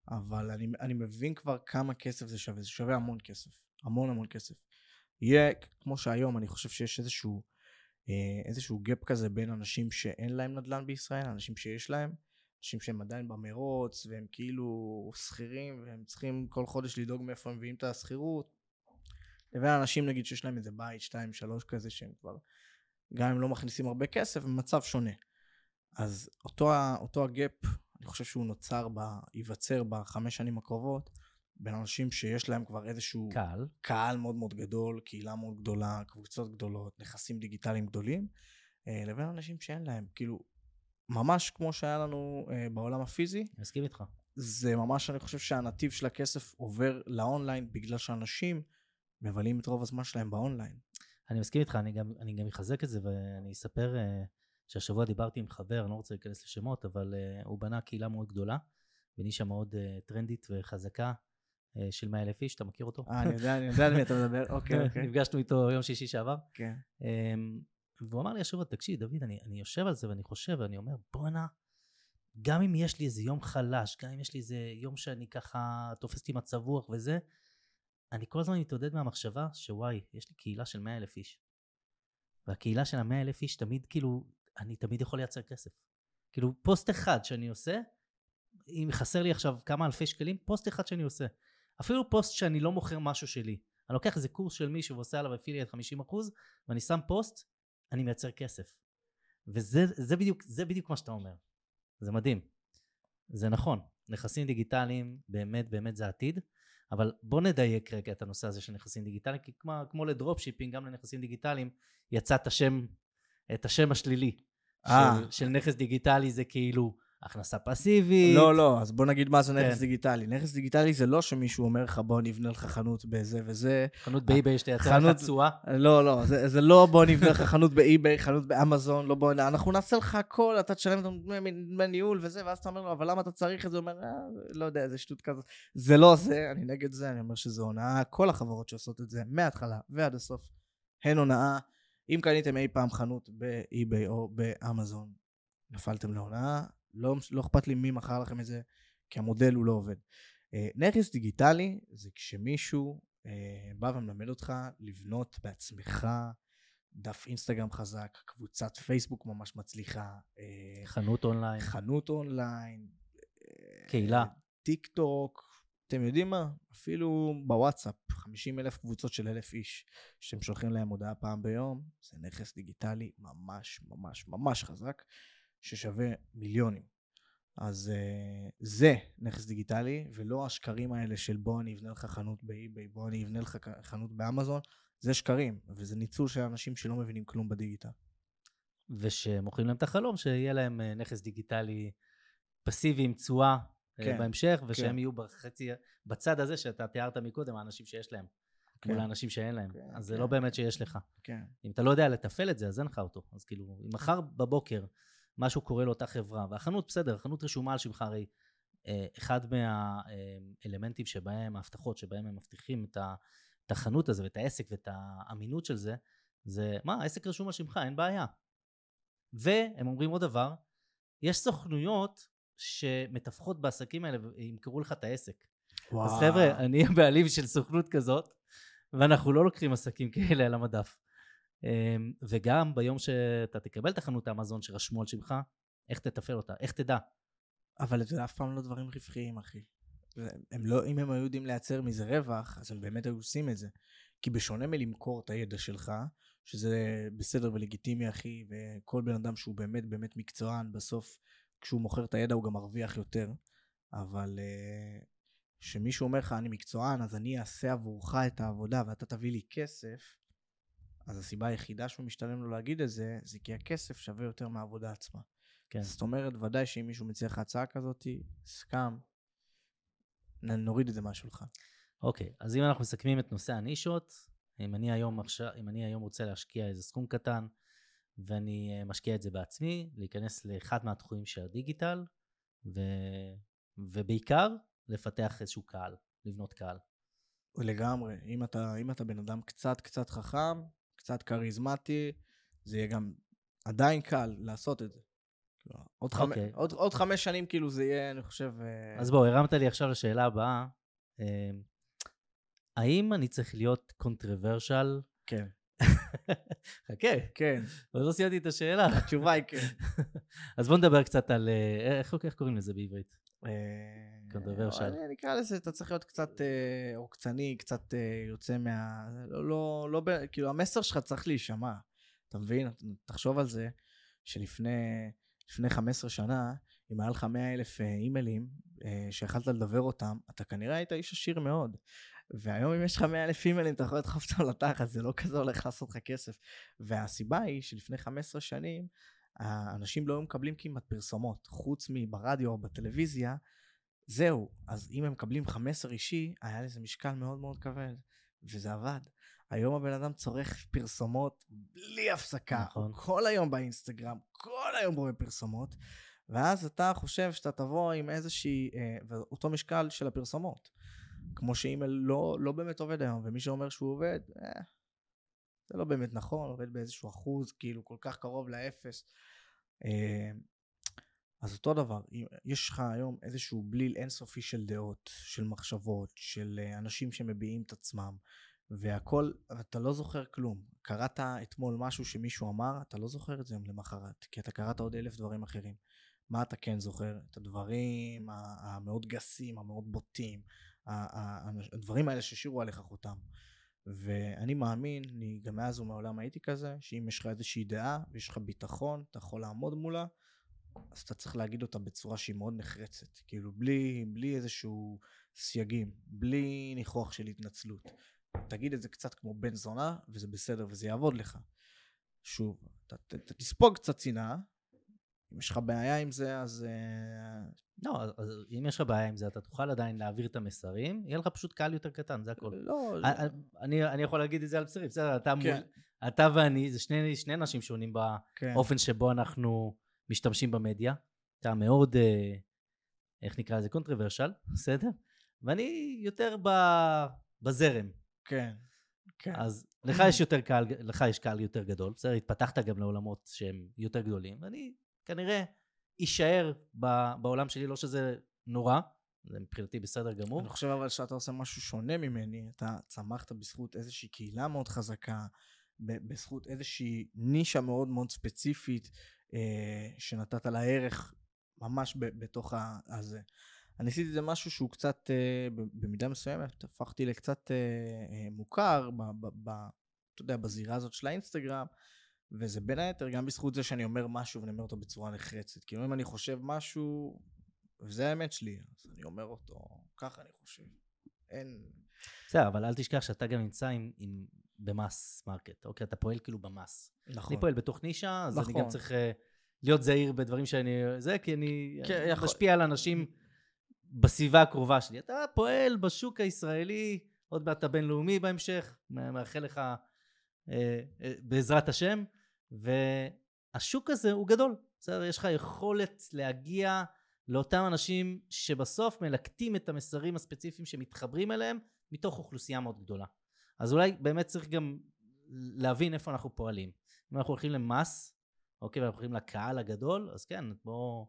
אבל אני, אני מבין כבר כמה כסף זה שווה, זה שווה המון כסף, המון המון כסף. יהיה, כמו שהיום, אני חושב שיש איזשהו, איזשהו gap כזה בין אנשים שאין להם נדל"ן בישראל, אנשים שיש להם, אנשים שהם עדיין במרוץ והם כאילו שכירים והם צריכים כל חודש לדאוג מאיפה הם מביאים את השכירות לבין אנשים נגיד שיש להם איזה בית, שתיים, שלוש כזה שהם כבר גם אם לא מכניסים הרבה כסף הם במצב שונה. אז אותו, אותו ה gap אני חושב שהוא נוצר, ב, ייווצר בחמש שנים הקרובות בין אנשים שיש להם כבר איזשהו קהל. קהל מאוד מאוד גדול, קהילה מאוד גדולה, קבוצות גדולות, נכסים דיגיטליים גדולים, אה, לבין אנשים שאין להם. כאילו, ממש כמו שהיה לנו אה, בעולם הפיזי, מסכים איתך. זה ממש, אני חושב שהנתיב של הכסף עובר לאונליין, בגלל שאנשים מבלים את רוב הזמן שלהם באונליין. אני מסכים איתך, אני גם, אני גם אחזק את זה ואני אספר uh, שהשבוע דיברתי עם חבר, אני לא רוצה להיכנס לשמות, אבל uh, הוא בנה קהילה מאוד גדולה, בנישה מאוד uh, טרנדית וחזקה של 100 אלף איש, אתה מכיר אותו? אה, אני יודע, אני יודע על מי אתה מדבר, אוקיי, אוקיי. נפגשנו איתו יום שישי שעבר. כן. אמ, והוא אמר לי השבוע, תקשיב, דוד, אני, אני יושב על זה ואני חושב, ואני אומר, בואנה, גם אם יש לי איזה יום חלש, גם אם יש לי איזה יום שאני ככה תופס אותי מצב רוח וזה, אני כל הזמן מתעודד מהמחשבה שוואי, יש לי קהילה של 100 אלף איש. והקהילה של ה-100 אלף איש תמיד כאילו, אני תמיד יכול לייצר כסף. כאילו פוסט אחד שאני עושה, אם חסר לי עכשיו כמה אלפי שקלים, פוסט אחד שאני עושה. אפילו פוסט שאני לא מוכר משהו שלי. אני לוקח איזה קורס של מישהו ועושה עליו affiliate 50% ואני שם פוסט, אני מייצר כסף. וזה זה בדיוק, זה בדיוק מה שאתה אומר. זה מדהים. זה נכון. נכסים דיגיטליים באמת באמת זה העתיד, אבל בוא נדייק רגע את הנושא הזה של נכסים דיגיטליים, כי כמו, כמו ל dropshipping, גם לנכסים דיגיטליים יצא את השם, את השם השלילי. אה. של, של נכס דיגיטלי זה כאילו הכנסה פסיבית. לא, לא, אז בוא נגיד מה זה נכס כן. דיגיטלי. נכס דיגיטלי זה לא שמישהו אומר לך, בוא נבנה לך חנות בזה וזה. חנות באי-ביי שתייצר לך חנות- תשואה. לא, לא, זה, זה לא בוא נבנה לך חנות באי-ביי, חנות באמזון, לא בוא, אנחנו נעשה לך הכל, אתה תשלם את דמי ניהול וזה, ואז אתה אומר לו, אבל למה אתה צריך את זה? הוא אומר, אה, לא יודע, זה שטות כזאת. זה לא זה, אני נגד זה, אני אומר שזה הונאה. כל החברות שעושות את זה, מההתחלה ועד הסוף, הן הונאה. אם קניתם אי פעם חנות ב eBay או באמזון, נפלתם להונאה, לא, לא אכפת לי מי מכר לכם את זה, כי המודל הוא לא עובד. אה, נכס דיגיטלי זה כשמישהו אה, בא ומלמד אותך לבנות בעצמך דף אינסטגרם חזק, קבוצת פייסבוק ממש מצליחה, אה, חנות אונליין. חנות אונליין, קהילה. טיק טוק, אתם יודעים מה? אפילו בוואטסאפ, 50 אלף קבוצות של אלף איש, שאתם שולחים להם הודעה פעם ביום, זה נכס דיגיטלי ממש ממש ממש חזק, ששווה מיליונים. אז uh, זה נכס דיגיטלי, ולא השקרים האלה של בוא אני אבנה לך חנות באי-ביי, בוא אני אבנה לך חנות באמזון, זה שקרים, וזה ניצול של אנשים שלא מבינים כלום בדיגיטל. ושמוכרים להם את החלום, שיהיה להם אה, נכס דיגיטלי פסיבי עם תשואה אה, כן, בהמשך, ושהם כן. יהיו בחצי, בצד הזה שאתה תיארת מקודם, האנשים שיש להם, מול האנשים שאין להם. כן, אז זה כן. לא באמת שיש לך. כן. אם אתה לא יודע לתפעל את זה, אז אין לך אותו. אז כאילו, אם מחר בבוקר משהו קורה לאותה חברה, והחנות, בסדר, החנות רשומה על שמך, הרי אה, אחד מהאלמנטים שבהם, ההבטחות שבהם הם מבטיחים את, החנות הזו ואת העסק ואת האמינות של זה, זה, מה, העסק רשום על שמך, אין בעיה. והם אומרים עוד דבר, יש סוכנויות שמתווכות בעסקים האלה וימכרו לך את העסק. אז חבר'ה, אני הבעלים של סוכנות כזאת, ואנחנו לא לוקחים עסקים כאלה על המדף. אמ, וגם ביום שאתה תקבל את החנות האמזון שרשמו על שמך, איך תתפעל אותה? איך תדע? אבל זה אף פעם לא דברים רווחיים, אחי. הם לא, אם הם היו יודעים לייצר מזה רווח, אז הם באמת היו עושים את זה. כי בשונה מלמכור את הידע שלך, שזה בסדר ולגיטימי, אחי, וכל בן אדם שהוא באמת באמת מקצוען, בסוף, כשהוא מוכר את הידע הוא גם מרוויח יותר. אבל אה, כשמישהו אומר לך, אני מקצוען, אז אני אעשה עבורך את העבודה ואתה תביא לי כסף, אז הסיבה היחידה שהוא משתלם לו להגיד את זה, זה כי הכסף שווה יותר מהעבודה עצמה. כן. זאת אומרת, ודאי שאם מישהו מציע לך הצעה כזאת, סכם, נוריד את זה מהשולחן. אוקיי, אז אם אנחנו מסכמים את נושא הנישות, אם אני היום, עכשיו, אם אני היום רוצה להשקיע איזה סכום קטן, ואני אה, משקיע את זה בעצמי, להיכנס לאחד מהתחומים של הדיגיטל, ו... ובעיקר לפתח איזשהו קהל, לבנות קהל. לגמרי. אם אתה, אם אתה בן אדם קצת קצת חכם, קצת כריזמטי, זה יהיה גם עדיין קל לעשות את זה. עוד, חמ... אוקיי. עוד, עוד חמש שנים כאילו זה יהיה, אני חושב... אה, אז בוא, הרמת לי עכשיו לשאלה הבאה. אה, האם אני צריך להיות קונטרוורשל? כן, חכה, כן, עוד לא סיימתי את השאלה. התשובה היא כן. אז בוא נדבר קצת על... אה, איך, איך קוראים לזה בעברית? אה, Controversial. אני נקרא לזה, אתה צריך להיות קצת אה, עוקצני, קצת אה, יוצא מה... לא, לא, לא, כאילו, המסר שלך צריך להישמע. אתה מבין? תחשוב על זה, שלפני לפני 15 שנה, אם היה לך 100 אלף אה, אימיילים אה, שיכלת לדבר אותם, אתה כנראה היית איש עשיר מאוד. והיום אם יש לך 100 אלף אימיילים, אתה יכול לדחוף אותם לתחת, זה לא כזה הולך לעשות לך כסף. והסיבה היא שלפני 15 שנים, האנשים לא היו מקבלים כמעט פרסומות, חוץ מברדיו או בטלוויזיה, זהו. אז אם הם מקבלים 15 אישי, היה לזה משקל מאוד מאוד כבד, וזה עבד. היום הבן אדם צורך פרסומות בלי הפסקה. נכון. כל היום באינסטגרם, כל היום רואה פרסומות, ואז אתה חושב שאתה תבוא עם איזושהי, אה, ואותו משקל של הפרסומות. כמו שאימייל לא, לא באמת עובד היום, ומי שאומר שהוא עובד, אה, זה לא באמת נכון, עובד באיזשהו אחוז, כאילו כל כך קרוב לאפס. אה, אז אותו דבר, יש לך היום איזשהו בליל אינסופי של דעות, של מחשבות, של אה, אנשים שמביעים את עצמם, והכל, אתה לא זוכר כלום. קראת אתמול משהו שמישהו אמר, אתה לא זוכר את זה יום למחרת, כי אתה קראת עוד אלף דברים אחרים. מה אתה כן זוכר? את הדברים המאוד גסים, המאוד בוטים, הדברים האלה שהשאירו עליך חותם. ואני מאמין, אני גם מאז ומעולם הייתי כזה, שאם יש לך איזושהי דעה ויש לך ביטחון, אתה יכול לעמוד מולה, אז אתה צריך להגיד אותה בצורה שהיא מאוד נחרצת. כאילו, בלי, בלי איזשהו סייגים, בלי ניחוח של התנצלות. תגיד את זה קצת כמו בן זונה, וזה בסדר, וזה יעבוד לך. שוב, אתה, תספוג קצת שנאה, אם יש לך בעיה עם זה, אז... אה, לא, אז- אם יש לך בעיה עם זה, אתה תוכל עדיין להעביר את המסרים, יהיה לך פשוט קהל יותר קטן, זה הכל. לא, אה, אני, אני יכול להגיד את זה על בשרי, בסדר, אתה, כן. מול, אתה ואני, זה שני, שני אנשים שונים כן. באופן שבו אנחנו משתמשים במדיה. אתה מאוד, אה, איך נקרא לזה, קונטרוורשל, בסדר? ואני יותר ב, בזרם. כן. כן. אז לך יש יותר קהל, לך יש קהל יותר גדול, בסדר? התפתחת גם לעולמות שהם יותר גדולים, ואני כנראה אשאר ב- בעולם שלי, לא שזה נורא, זה מבחינתי בסדר גמור. אני חושב אבל שאתה עושה משהו שונה ממני, אתה צמחת בזכות איזושהי קהילה מאוד חזקה, בזכות איזושהי נישה מאוד מאוד ספציפית, שנתת לה ערך ממש ב- בתוך הזה. אני עשיתי את זה משהו שהוא קצת, אה, במידה מסוימת, הפכתי לקצת אה, אה, מוכר, ב, ב, ב, אתה יודע, בזירה הזאת של האינסטגרם, וזה בין היתר גם בזכות זה שאני אומר משהו ואני אומר אותו בצורה נחרצת. כאילו אם אני חושב משהו, וזה האמת שלי, אז אני אומר אותו, ככה אני חושב. אין... בסדר, אבל אל תשכח שאתה גם נמצא עם, עם ב mass market, אוקיי? אתה פועל כאילו ב mass. נכון. אני פועל בתוך נישה, אז אני גם נכון. צריך אה, להיות זהיר בדברים שאני... זה, כי אני כן, אני יכול- משפיע על אנשים בסביבה הקרובה שלי. אתה פועל בשוק הישראלי, עוד מעט הבינלאומי בהמשך, מא- מאחל לך אה, אה, בעזרת השם, והשוק הזה הוא גדול. בסדר, יש לך יכולת להגיע לאותם אנשים שבסוף מלקטים את המסרים הספציפיים שמתחברים אליהם מתוך אוכלוסייה מאוד גדולה. אז אולי באמת צריך גם להבין איפה אנחנו פועלים. אם אנחנו הולכים למס, אוקיי, ואנחנו הולכים לקהל הגדול, אז כן, בוא,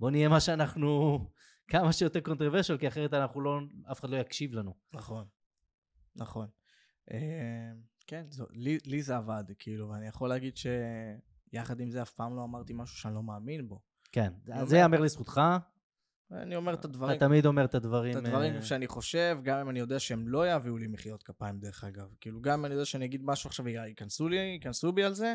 בוא נהיה מה שאנחנו, כמה שיותר קונטרוורשל, כי אחרת אנחנו לא, אף אחד לא יקשיב לנו. נכון. נכון. אה, כן, זו, לי, לי זה עבד, כאילו, ואני יכול להגיד שיחד עם זה אף פעם לא אמרתי משהו שאני לא מאמין בו. כן, זה ייאמר לזכותך, אני אומר את הדברים, אתה תמיד אומר את הדברים. את הדברים אה, שאני חושב, גם אם אני יודע שהם לא יביאו לי מחיאות כפיים, דרך אגב. כאילו, גם אם אני יודע שאני אגיד משהו עכשיו, ייכנסו לי, ייכנסו בי על זה,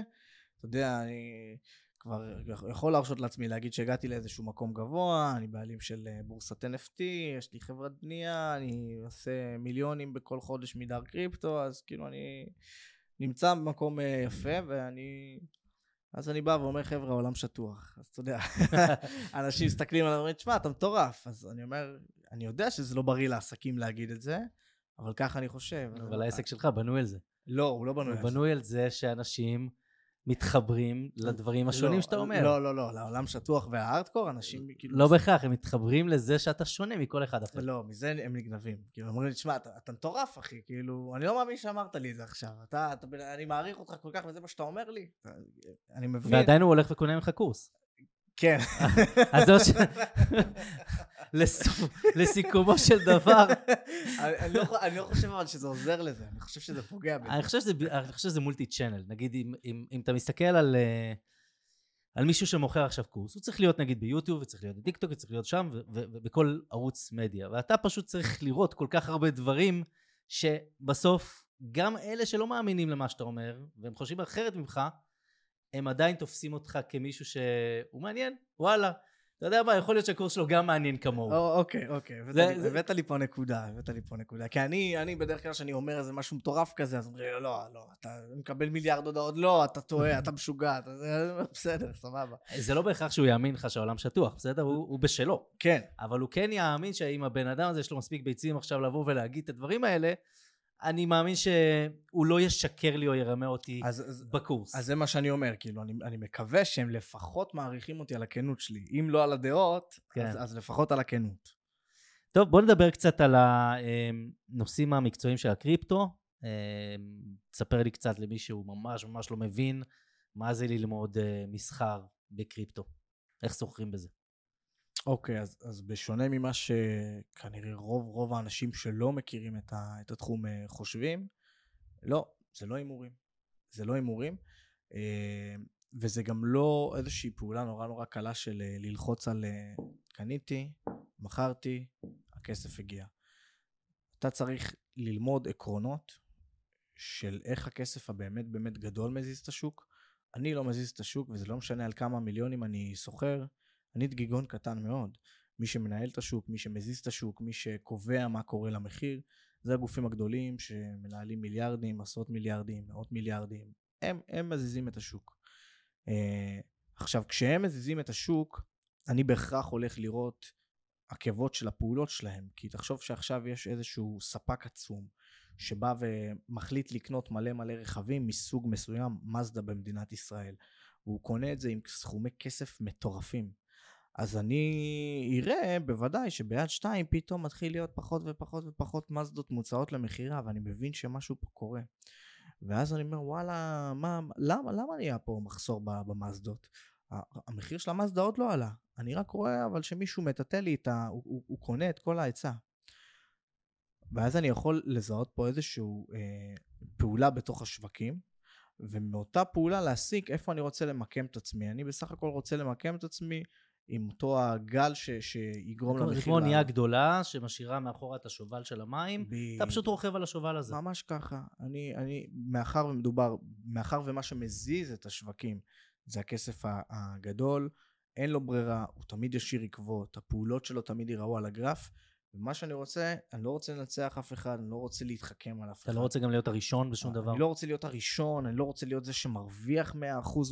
אתה יודע, אני כבר יכול להרשות לעצמי להגיד שהגעתי לאיזשהו מקום גבוה, אני בעלים של אה, בורסת NFT, יש לי חברת בנייה, אני עושה מיליונים בכל חודש מדאר קריפטו, אז כאילו אני נמצא במקום אה, יפה, ואני... אז אני בא ואומר, חבר'ה, העולם שטוח. אז אתה יודע, אנשים מסתכלים עליי ואומרים, תשמע, אתה מטורף. אז אני אומר, אני יודע שזה לא בריא לעסקים להגיד את זה, אבל ככה אני חושב. אבל העסק שלך בנוי על זה. לא, הוא לא בנוי הוא על זה. בנוי על זה שאנשים מתחברים לדברים השונים לא, שאתה אומר. לא, לא, לא, לעולם שטוח והארדקור, אנשים כאילו... לא בהכרח, הם מתחברים לזה שאתה שונה מכל אחד אחר. לא, מזה הם נגנבים. כאילו, אומרים לי, תשמע, אתה, אתה מטורף, אחי, כאילו, אני לא מאמין שאמרת לי את זה עכשיו. אתה, אתה, אני מעריך אותך כל כך, וזה מה שאתה אומר לי? אני מבין. ועדיין הוא הולך וקונה ממך קורס. כן. אז מה ש... לסיכומו של דבר, אני, לא, אני לא חושב אבל שזה עוזר לזה, אני חושב שזה פוגע בזה. אני חושב שזה, מולטי צ'אנל. נגיד, אם, אתה מסתכל על, אה, על מישהו שמוכר עכשיו קורס, הוא צריך להיות נגיד ביוטיוב, וצריך להיות בטיקטוק, וצריך להיות שם, ובכל ערוץ מדיה. ואתה פשוט צריך לראות כל כך הרבה דברים, שבסוף, גם אלה שלא מאמינים למה שאתה אומר, והם חושבים אחרת ממך, הם עדיין תופסים אותך כמישהו שהוא מעניין, וואלה. אתה יודע מה, יכול להיות שהקורס שלו גם מעניין כמוהו. או, אוקיי, אוקיי, הבאת לי- פה נקודה, הבאת לי פה נקודה. כי אני, אני בדרך כלל כשאני אומר איזה משהו מטורף כזה, אז אומרים לא, לא, אתה מקבל מיליארד הודעות, לא, אתה טועה, אתה משוגע, בסדר, סבבה. זה לא בהכרח שהוא יאמין לך שהעולם שטוח, בסדר? הוא בשלו. כן, אבל הוא כן יאמין שאם הבן אדם הזה יש לו מספיק ביצים עכשיו לבוא ולהגיד את הדברים האלה, אני מאמין שהוא לא ישקר לי או ירמה אותי אז, אז, בקורס. אז זה מה שאני אומר, כאילו, אני, אני מקווה שהם לפחות מעריכים אותי על הכנות שלי. אם לא על הדעות, כן. אז, אז לפחות על הכנות. טוב, בוא נדבר קצת על הנושאים המקצועיים של הקריפטו. אה, תספר לי קצת למי שהוא ממש ממש לא מבין מה זה ללמוד אה, מסחר בקריפטו. איך סוחרים בזה? אוקיי, אז, אז בשונה ממה שכנראה רוב רוב האנשים שלא מכירים את, ה, את התחום אה, חושבים, לא, זה לא הימורים. זה לא הימורים, אה, וזה גם לא איזושהי פעולה נורא נורא קלה של אה, ללחוץ על קניתי, מכרתי, הכסף הגיע. אתה צריך ללמוד עקרונות של איך הכסף הבאמת באמת גדול מזיז את השוק. אני לא מזיז את השוק, וזה לא משנה על כמה מיליונים אני סוחר, אני דגיגון קטן מאוד. מי שמנהל את השוק, מי שמזיז את השוק, מי שקובע מה קורה למחיר, זה הגופים הגדולים שמנהלים מיליארדים, עשרות מיליארדים, מאות מיליארדים. הם, הם מזיזים את השוק. Uh, עכשיו, כשהם מזיזים את השוק, אני בהכרח הולך לראות עקבות של הפעולות שלהם, כי תחשוב שעכשיו יש איזשהו ספק עצום שבא ומחליט לקנות מלא מלא רכבים מסוג מסוים, מזדה במדינת ישראל, והוא קונה את זה עם סכומי כסף מטורפים. אז אני אראה בוודאי שביד שתיים פתאום מתחיל להיות פחות ופחות ופחות מזדות מוצעות למכירה, ואני מבין שמשהו פה קורה. ואז אני אומר, וואלה, מה, למה, למה נהיה פה מחסור במזדות? המחיר של המזדה עוד לא עלה. אני רק רואה אבל שמישהו מטאטא לי את ה... הוא, הוא, הוא קונה את כל ההיצע. ואז אני יכול לזהות פה איזושהי אה, פעולה בתוך השווקים, ומאותה פעולה להסיק איפה אני רוצה למקם את עצמי. אני בסך הכל רוצה למקם את עצמי עם אותו הגל ש, שיגרום למחיר... זה כמו אונייה גדולה שמשאירה מאחורה את השובל של המים, ב... אתה פשוט רוכב על השובל הזה. ממש ככה. אני, אני, מאחר ומדובר, מאחר ומה שמזיז את השווקים זה הכסף הגדול, אין לו ברירה, הוא תמיד ישאיר עקבות, הפעולות שלו תמיד ייראו על הגרף, ומה שאני רוצה, אני לא רוצה לנצח אף אחד, אני לא רוצה להתחכם על אף אחד. אתה לא רוצה גם להיות הראשון בשום דבר? אני לא רוצה להיות הראשון, אני לא רוצה להיות זה שמרוויח 100%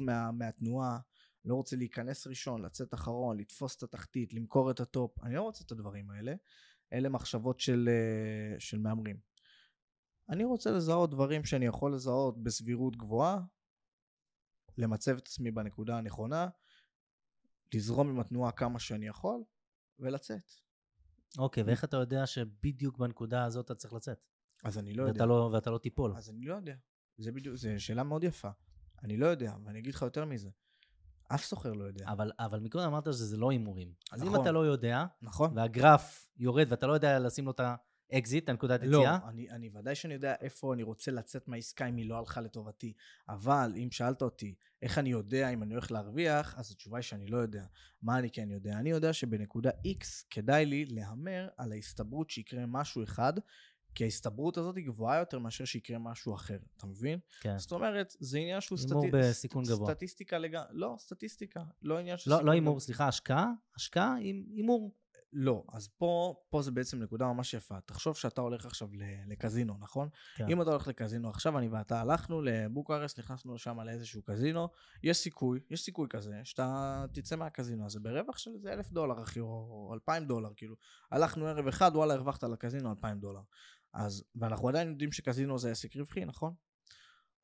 מה, מהתנועה, לא רוצה להיכנס ראשון, לצאת אחרון, לתפוס את התחתית, למכור את הטופ, אני לא רוצה את הדברים האלה. אלה מחשבות של, אה, של מהמרים. אני רוצה לזהות דברים שאני יכול לזהות בסבירות גבוהה, למצב את עצמי בנקודה הנכונה, לזרום עם התנועה כמה שאני יכול, ולצאת. אוקיי, ואיך אתה יודע שבדיוק בנקודה הזאת אתה צריך לצאת? אז אני לא ואתה יודע. לא, ואתה לא תיפול. אז אני לא יודע. זה בדיוק, זו שאלה מאוד יפה. אני לא יודע, ואני אגיד לך יותר מזה. אף סוחר לא יודע. אבל, אבל מקודם אמרת שזה לא הימורים. אז נכון. אם אתה לא יודע, נכון? והגרף יורד ואתה לא יודע לשים לו את האקזיט, את הנקודת לא, יציאה, אני, אני ודאי שאני יודע איפה אני רוצה לצאת מהעסקה אם היא לא הלכה לטובתי. אבל אם שאלת אותי איך אני יודע אם אני הולך להרוויח, אז התשובה היא שאני לא יודע. מה אני כן יודע? אני יודע שבנקודה X כדאי לי להמר על ההסתברות שיקרה משהו אחד, כי ההסתברות הזאת היא גבוהה יותר מאשר שיקרה משהו אחר, אתה מבין? כן. זאת אומרת, זה עניין שהוא הימור סטטי... בסיכון גבוה. סטטיסטיקה לגמרי, לא, סטטיסטיקה, לא עניין של לא, לא. הימור, סליחה, השקעה, השקעה עם הימור. לא, אז פה, פה זה בעצם נקודה ממש יפה. תחשוב שאתה הולך עכשיו לקזינו, נכון? כן. אם אתה הולך לקזינו עכשיו, אני ואתה הלכנו לבוקרשט, נכנסנו שם לאיזשהו קזינו, יש סיכוי, יש סיכוי כזה, שאתה תצא מהקזינו הזה ברווח של איזה אלף דולר, אחי, או אלפיים דולר, כאילו. הלכנו ערב אחד, וואלה, הרווחת לקזינו אלפיים דולר. אז, ואנחנו עדיין יודעים שקזינו זה עסק רווחי, נכון?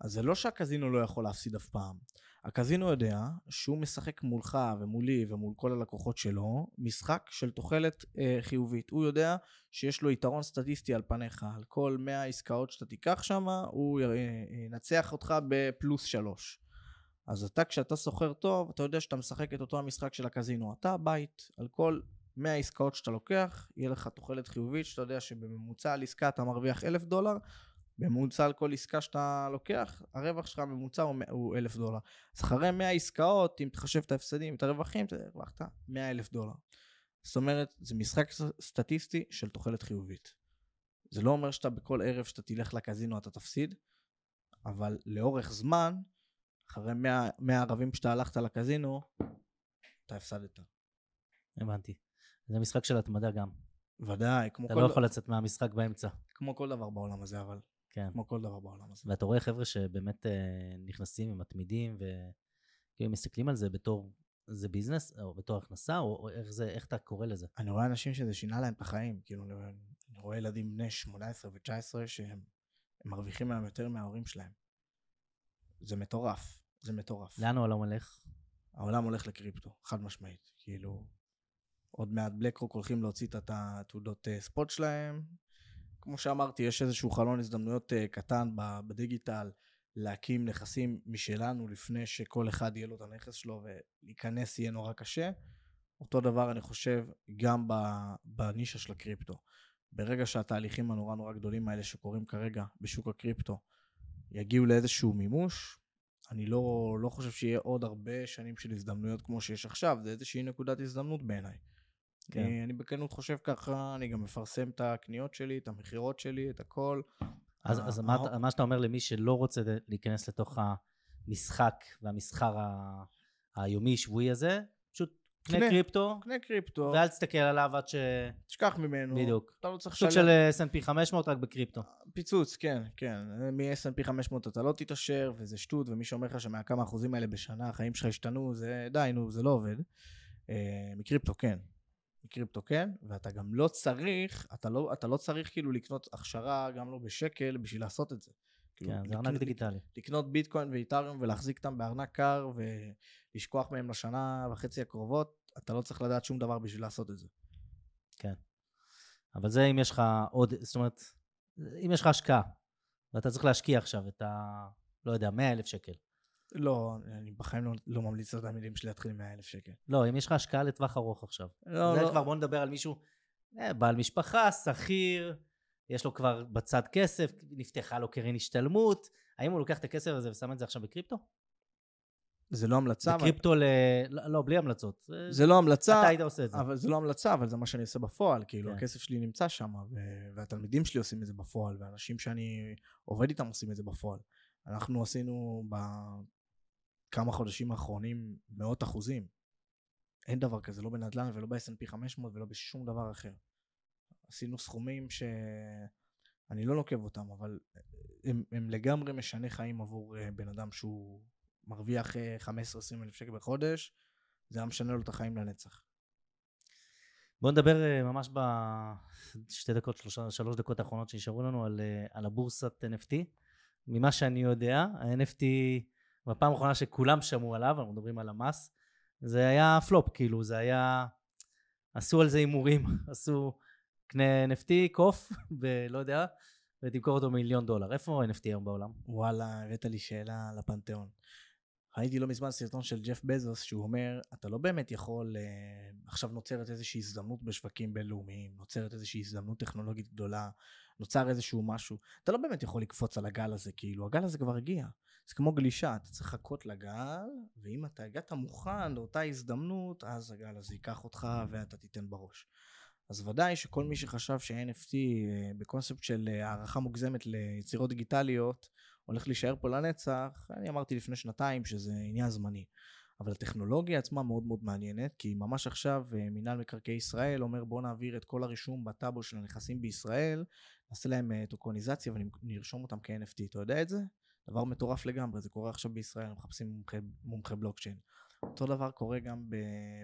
אז זה לא שהקזינו לא יכול להפסיד אף פעם. הקזינו יודע שהוא משחק מולך ומולי ומול כל הלקוחות שלו משחק של תוחלת אה, חיובית. הוא יודע שיש לו יתרון סטטיסטי על פניך. על כל 100 עסקאות שאתה תיקח שם, הוא י- אה, ינצח אותך בפלוס 3. אז אתה, כשאתה סוחר טוב, אתה יודע שאתה משחק את אותו המשחק של הקזינו. אתה הבית, על כל 100 עסקאות שאתה לוקח, יהיה לך תוחלת חיובית, שאתה יודע שבממוצע על עסקה אתה מרוויח 1,000 דולר, בממוצע על כל עסקה שאתה לוקח, הרווח שלך הממוצע הוא 1,000 דולר. אז אחרי 100 עסקאות, אם תחשב את ההפסדים, את הרווחים, אתה הרווחת 100 אלף דולר. זאת אומרת, זה משחק סטטיסטי של תוחלת חיובית. זה לא אומר שאתה בכל ערב שאתה תלך לקזינו אתה תפסיד, אבל לאורך זמן, אחרי 100, 100 ערבים שאתה הלכת לקזינו, אתה הפסדת. הבנתי. זה משחק של התמדה גם. ודאי, כמו אתה כל, לא יכול לצאת מהמשחק באמצע. כמו כל דבר בעולם הזה, אבל. כן. כמו כל דבר בעולם הזה. ואתה רואה חבר'ה שבאמת אה, נכנסים ומתמידים, וכאילו מסתכלים על זה בתור, זה ביזנס, או בתור הכנסה, או, או איך, זה, איך אתה קורא לזה? אני רואה אנשים שזה שינה להם את החיים, כאילו, אני רואה- אני רואה ילדים בני 18 ו-19 שהם הם מרוויחים היום יותר מההורים שלהם. זה מטורף, זה מטורף. לאן העולם הולך? העולם הולך לקריפטו, חד משמעית. כאילו, עוד מעט בלק רוק הולכים להוציא את התעודות אה, ספוט שלהם. כמו שאמרתי, יש איזשהו חלון הזדמנויות אה, קטן בדיגיטל להקים נכסים משלנו לפני שכל אחד יהיה לו את הנכס שלו ולהיכנס יהיה נורא קשה. אותו דבר אני חושב גם בנישה של הקריפטו. ברגע שהתהליכים הנורא נורא גדולים האלה שקורים כרגע בשוק הקריפטו יגיעו לאיזשהו מימוש, אני לא, לא חושב שיהיה עוד הרבה שנים של הזדמנויות כמו שיש עכשיו, זה איזושהי נקודת הזדמנות בעיניי. כן. אני, אני בכנות חושב ככה, אני גם מפרסם את הקניות שלי, את המכירות שלי, את הכל. אז, ה- אז מה, מה שאתה אומר למי שלא רוצה להיכנס לתוך המשחק והמסחר ה- היומי, שבועי הזה, פשוט קנה קנה. קריפטו, קנה קריפטו, ואל תסתכל עליו עד ש... תשכח ממנו. בדיוק. אתה לא צריך סוג של אה, S&P 500 רק בקריפטו. פיצוץ, כן, כן. מ-S&P 500 אתה לא תתעשר, וזה שטות, ומי שאומר לך שמהכמה אחוזים האלה בשנה החיים שלך השתנו, זה די, נו, זה לא עובד. אה, מקריפטו כן. מקריפטו כן, ואתה גם לא צריך, אתה לא, אתה לא צריך כאילו לקנות הכשרה, גם לא בשקל, בשביל לעשות את זה. כאילו, כן, זה לקנות- ארנק דיגיטלי. לקנות ביטקוין ואיתריום ולהחזיק אותם בארנק קר ולשכוח מהם לשנה וחצי הקרובות, אתה לא צריך לדעת שום דבר בשביל לעשות את זה. אבל זה אם יש לך עוד, זאת אומרת, אם יש לך השקעה, ואתה צריך להשקיע עכשיו את ה... לא יודע, 100 אלף שקל. לא, אני בחיים לא, לא ממליץ לתלמידים שלי להתחיל עם 100 אלף שקל. לא, אם יש לך השקעה לטווח ארוך עכשיו. לא, זה לא. כבר, בוא נדבר על מישהו, אה, בעל משפחה, שכיר, יש לו כבר בצד כסף, נפתחה לו קרן השתלמות, האם הוא לוקח את הכסף הזה ושם את זה עכשיו בקריפטו? זה לא המלצה. אבל- בקריפטו ל... לא, לא, בלי המלצות. זה- זה לא המלצה, אתה היית עושה את זה. אבל זה לא המלצה, אבל זה מה שאני עושה בפועל. כאילו, כן. הכסף שלי נמצא שם, ו- והתלמידים שלי עושים את זה בפועל, ואנשים שאני עובד איתם עושים את זה בפועל. אנחנו עשינו בכמה חודשים האחרונים מאות אחוזים. אין דבר כזה, לא בנדל"ן ולא ב-S&P 500 ולא בשום דבר אחר. עשינו סכומים שאני לא נוקב אותם, אבל הם, הם לגמרי משנה חיים עבור אה, בן אדם שהוא מרוויח אה, 15-20 אלף שקל בחודש, זה היה משנה לו את החיים לנצח. בואו נדבר אה, ממש בשתי דקות, שלושה, שלוש דקות האחרונות שנשארו לנו על, אה, על הבורסת NFT. ממה שאני יודע, ה-NFT, בפעם האחרונה שכולם שמעו עליו, אנחנו מדברים על המס, זה היה פלופ, כאילו, זה היה... עשו על זה הימורים, עשו קנה NFT, קוף, ולא יודע, ותמכור אותו מיליון דולר. איפה NFT היום בעולם? וואלה, הבאת לי שאלה לפנתיאון. ראיתי לא מזמן סרטון של ג'ף בזוס שהוא אומר, אתה לא באמת יכול, אה, עכשיו נוצרת איזושהי הזדמנות בשווקים בינלאומיים, נוצרת איזושהי הזדמנות טכנולוגית גדולה, נוצר איזשהו משהו, אתה לא באמת יכול לקפוץ על הגל הזה, כאילו, הגל הזה כבר הגיע. זה כמו גלישה, אתה צריך לחכות לגל, ואם אתה הגעת מוכן לאותה הזדמנות, אז הגל הזה ייקח אותך ואתה תיתן בראש. אז ודאי שכל מי שחשב ש-NFT אה, בקונספט של אה, הערכה מוגזמת ליצירות דיגיטליות, הולך להישאר פה לנצח, אני אמרתי לפני שנתיים שזה עניין זמני. אבל הטכנולוגיה עצמה מאוד מאוד מעניינת, כי ממש עכשיו אה, מינהל מקרקעי ישראל אומר בוא נעביר את כל הרישום בטאבו של הנכסים בישראל, נעשה להם אה, טוקניזציה ונרשום אותם כ-NFT. אתה יודע את זה? דבר מטורף לגמרי, זה קורה עכשיו בישראל, מחפשים מומחה, מומחה בלוקצ'יין. אותו דבר קורה גם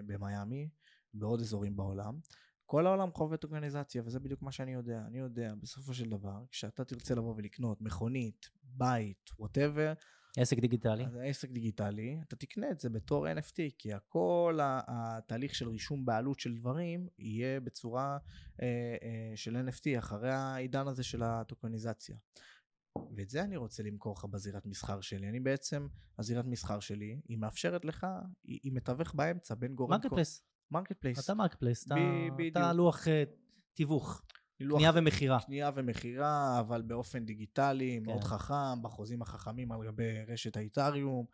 במיאמי, בעוד אזורים בעולם. כל העולם חווה טוקניזציה, וזה בדיוק מה שאני יודע. אני יודע, בסופו של דבר, כשאתה תרצה לבוא ולקנות מכונית, בית, whatever, עסק דיגיטלי. עסק דיגיטלי, אתה תקנה את זה בתור NFT, כי הכל התהליך של רישום בעלות של דברים יהיה בצורה אה, אה, של NFT, אחרי העידן הזה של הטוקניזציה. ואת זה אני רוצה למכור לך בזירת מסחר שלי. אני בעצם, הזירת מסחר שלי, היא מאפשרת לך, היא, היא מתווך באמצע בין גורם... marketplace. marketplace. אתה marketplace, אתה לוח אה, תיווך, לוח- קנייה ומכירה. קנייה ומכירה, אבל באופן דיגיטלי, מאוד כן. חכם, בחוזים החכמים על גבי רשת האיתריום,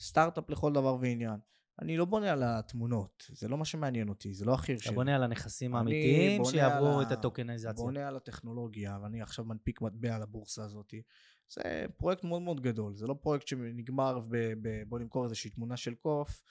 סטארט-אפ לכל דבר ועניין. אני לא בונה על התמונות, זה לא מה שמעניין אותי, זה לא ה-, אתה בונה על הנכסים האמיתיים שיעברו את הטוקניזציה. בונה על הטכנולוגיה, ואני עכשיו מנפיק מטבע על הבורסה הזאת. זה פרויקט מאוד מאוד גדול, זה לא פרויקט שנגמר ב- ב- בוא נמכור איזושהי תמונה של קוף,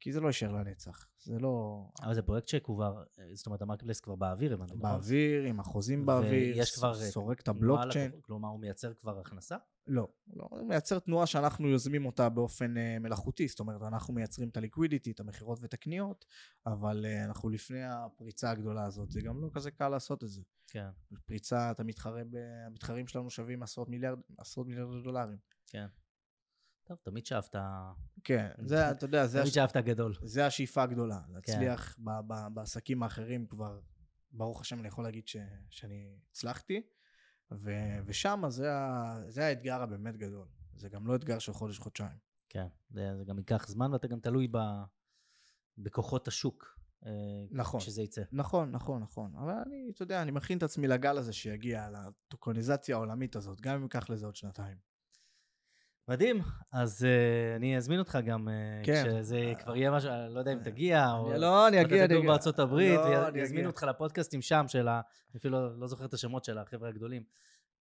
כי זה לא יישאר לנצח. זה לא... אבל זה פרויקט שכבר, אה, זאת אומרת, ה marketplace כבר באוויר, הבנתי? באוויר, עם החוזים באוויר, ויש כבר, אה, סורק את הבלוקצ'יין. כלומר, הוא מייצר כבר הכנסה? לא, לא, הוא מייצר תנועה שאנחנו יוזמים אותה באופן uh, מלאכותי, זאת אומרת, אנחנו מייצרים את הליקווידיטי, את המכירות ואת הקניות, אבל uh, אנחנו לפני הפריצה הגדולה הזאת, זה גם לא כזה קל לעשות את זה. כן, פריצה, אתה מתחרה. המתחרים שלנו שווים עשרות מיליארד, עשרות מיליארד דולרים. כן. טוב, תמיד שאפת, כן, זה, אתה יודע, זה, תמיד. שאפת גדול. זה השאיפה הגדולה, להצליח ב... ב... בעסקים האחרים כבר, ברוך השם, אני יכול להגיד ש... שאני הצלחתי, ו... ושם זה, ה... זה האתגר הבאמת גדול. זה גם לא אתגר של חודש-חודשיים. כן, זה, זה גם ייקח זמן ואתה גם תלוי ב, בכוחות השוק. אה, נכון. כשזה יצא. נכון, נכון, נכון. אבל אני, אתה יודע, אני מכין את עצמי לגל הזה שיגיע, לטוקוניזציה העולמית הזאת, גם אם ייקח לזה עוד שנתיים. מדהים, אז uh, אני אזמין אותך גם, uh, כן. כשזה כבר יהיה משהו, אני לא יודע אם תגיע, או... לא, אני אגיע, אני אגיע. בארצות הברית, לא, אני ויזמינו אגיע. אותך לפודקאסטים שם של ה... אפילו לא, לא זוכר את השמות של החבר'ה הגדולים.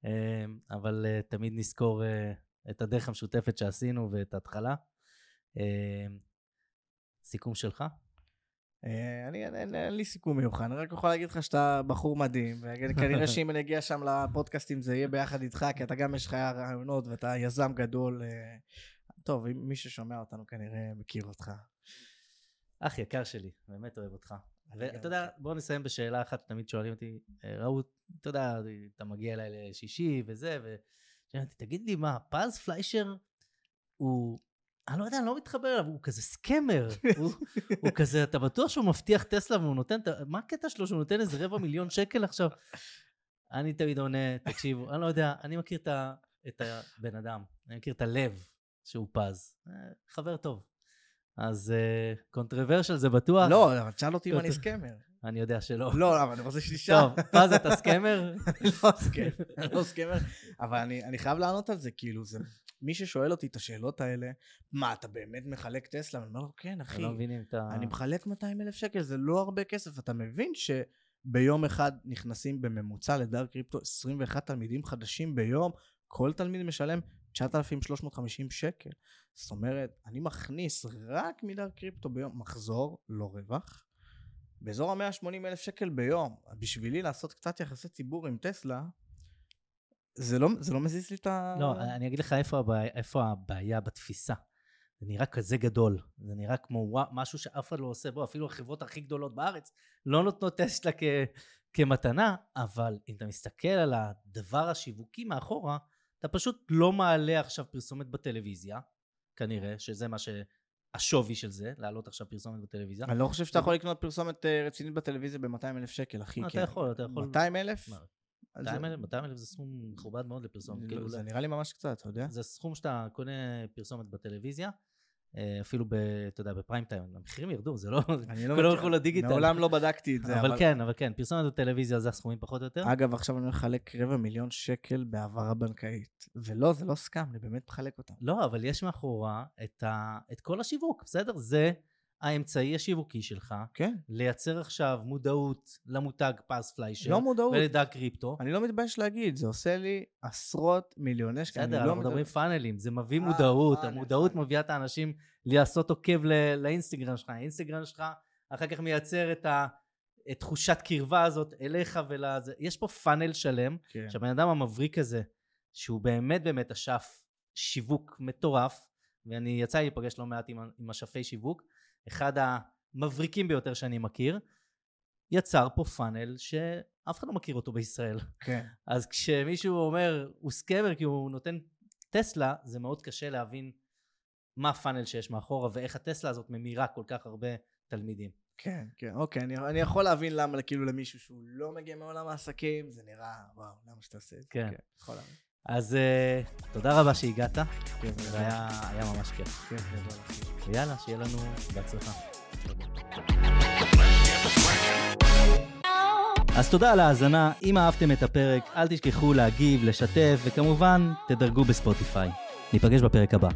אה, אבל אה, תמיד נזכור אה, את הדרך המשותפת שעשינו ואת ההתחלה. אה, סיכום שלך? אה, אני, אין, לי סיכום מיוחד, אני רק יכול להגיד לך שאתה בחור מדהים, וכנראה שאם אני אגיע שם לפודקאסטים זה יהיה ביחד איתך, כי אתה גם יש לך רעיונות ואתה יזם גדול. אה, טוב, מי ששומע אותנו כנראה מכיר אותך. אח יקר שלי, באמת אוהב אותך. ואתה יודע, בוא נסיים בשאלה אחת, תמיד שואלים אותי, אה, ראו, אתה יודע, אתה מגיע אליי לשישי וזה, ושאלתי, תגיד לי מה, פז פליישר הוא אני לא יודע, אני לא מתחבר אליו, הוא כזה סקמר. הוא, הוא כזה, אתה בטוח שהוא מבטיח טסלה והוא נותן, מה הקטע שלו שהוא נותן איזה רבע מיליון שקל עכשיו? אני תמיד עונה, תקשיבו, אני לא יודע, אני מכיר את, ה, את הבן אדם, אני מכיר את הלב שהוא פז. אה, חבר טוב. אז קונטרוורשל uh, זה בטוח. לא, אבל תשאל אותי אם אני סקמר. אני יודע שלא. לא, אבל אני רוצה שתשאל. טוב, פז אתה סקמר? לא סקמר, לא סקמר, אבל אני חייב לענות על זה, כאילו, זה מי ששואל אותי את השאלות האלה, מה, אתה באמת מחלק טסלה? אני אומר לו, כן, אחי. לא מבינים את ה... אני מחלק 200 אלף שקל, זה לא הרבה כסף. אתה מבין שביום אחד נכנסים בממוצע לדארק קריפטו 21 תלמידים חדשים ביום, כל תלמיד משלם 9,350 שקל. זאת אומרת, אני מכניס רק מדארק קריפטו ביום מחזור, לא רווח, באזור ה-180 אלף שקל ביום. בשבילי לעשות קצת יחסי ציבור עם טסלה, זה לא, זה לא מזיז לי את ה... לא, אני אגיד לך איפה הבעיה, איפה הבעיה בתפיסה. זה נראה כזה גדול, זה נראה כמו ווא, משהו שאף אחד לא עושה בו, אפילו החברות הכי גדולות בארץ לא נותנות טסלה כ, כמתנה, אבל אם אתה מסתכל על הדבר השיווקי מאחורה, אתה פשוט לא מעלה עכשיו פרסומת בטלוויזיה, כנראה, שזה מה שהשווי של זה, להעלות עכשיו פרסומת בטלוויזיה. אני לא חושב שאתה יכול לקנות פרסומת אה, רצינית בטלוויזיה ב-200 אלף שקל, אחי. אתה יכול, אתה יכול. 200 אלף? 200 אלף זה סכום מכובד מאוד לפרסומת. לא, כאילו זה נראה לי ממש קצת, אתה יודע? זה סכום שאתה קונה פרסומת בטלוויזיה, אה, אפילו, ב, אתה יודע, בפריים טיים, המחירים ירדו, זה לא... אני לא כולם הלכו לדיגיטל. מעולם לא בדקתי את זה. אבל כן, אבל כן, פרסומת בטלוויזיה זה הסכומים פחות או יותר. אגב, עכשיו אני לחלק רבע מיליון שקל בהעברה בנקאית. ולא, זה לא סכם, אני באמת מחלק אותם. לא, אבל יש מאחורה את כל השיווק, בסדר? זה... האמצעי השיווקי שלך, כן. לייצר עכשיו מודעות למותג פס פליישר, לא מודעות, ולדג קריפטו. אני לא מתבייש להגיד, זה עושה לי עשרות מיליוני שקלים. בסדר, אנחנו לא מדברים פאנלים, זה מביא 아, אה, מודעות, המודעות. מביאה את האנשים לעשות עוקב לאינסטגרם שלך, האינסטגרם שלך אחר כך מייצר את ה... את תחושת קרבה הזאת אליך ולזה, יש פה פאנל שלם, כן. שהבן אדם המבריק הזה, שהוא באמת באמת אשף שיווק מטורף, ואני יצא לי להיפגש לא מעט עם, עם אשפי שיווק, אחד המבריקים ביותר שאני מכיר, יצר פה פאנל שאף אחד לא מכיר אותו בישראל. כן. אז כשמישהו אומר הוא סקמר כי הוא נותן טסלה, זה מאוד קשה להבין מה הפאנל שיש מאחורה ואיך הטסלה הזאת ממירה כל כך הרבה תלמידים. כן, כן, אוקיי, אני, אני יכול להבין למה כאילו למישהו שהוא לא מגיע מעולם העסקים, זה נראה, וואו, למה שאתה עושה את זה? כן. כן, יכול להבין. אז uh, תודה רבה שהגעת, כן, זה היה, היה ממש כיף. כן, גדול. ויאללה, שיהיה לנו בהצלחה. אז תודה על ההאזנה, אם אהבתם את הפרק, אל תשכחו להגיב, לשתף, וכמובן, תדרגו בספוטיפיי. ניפגש בפרק הבא.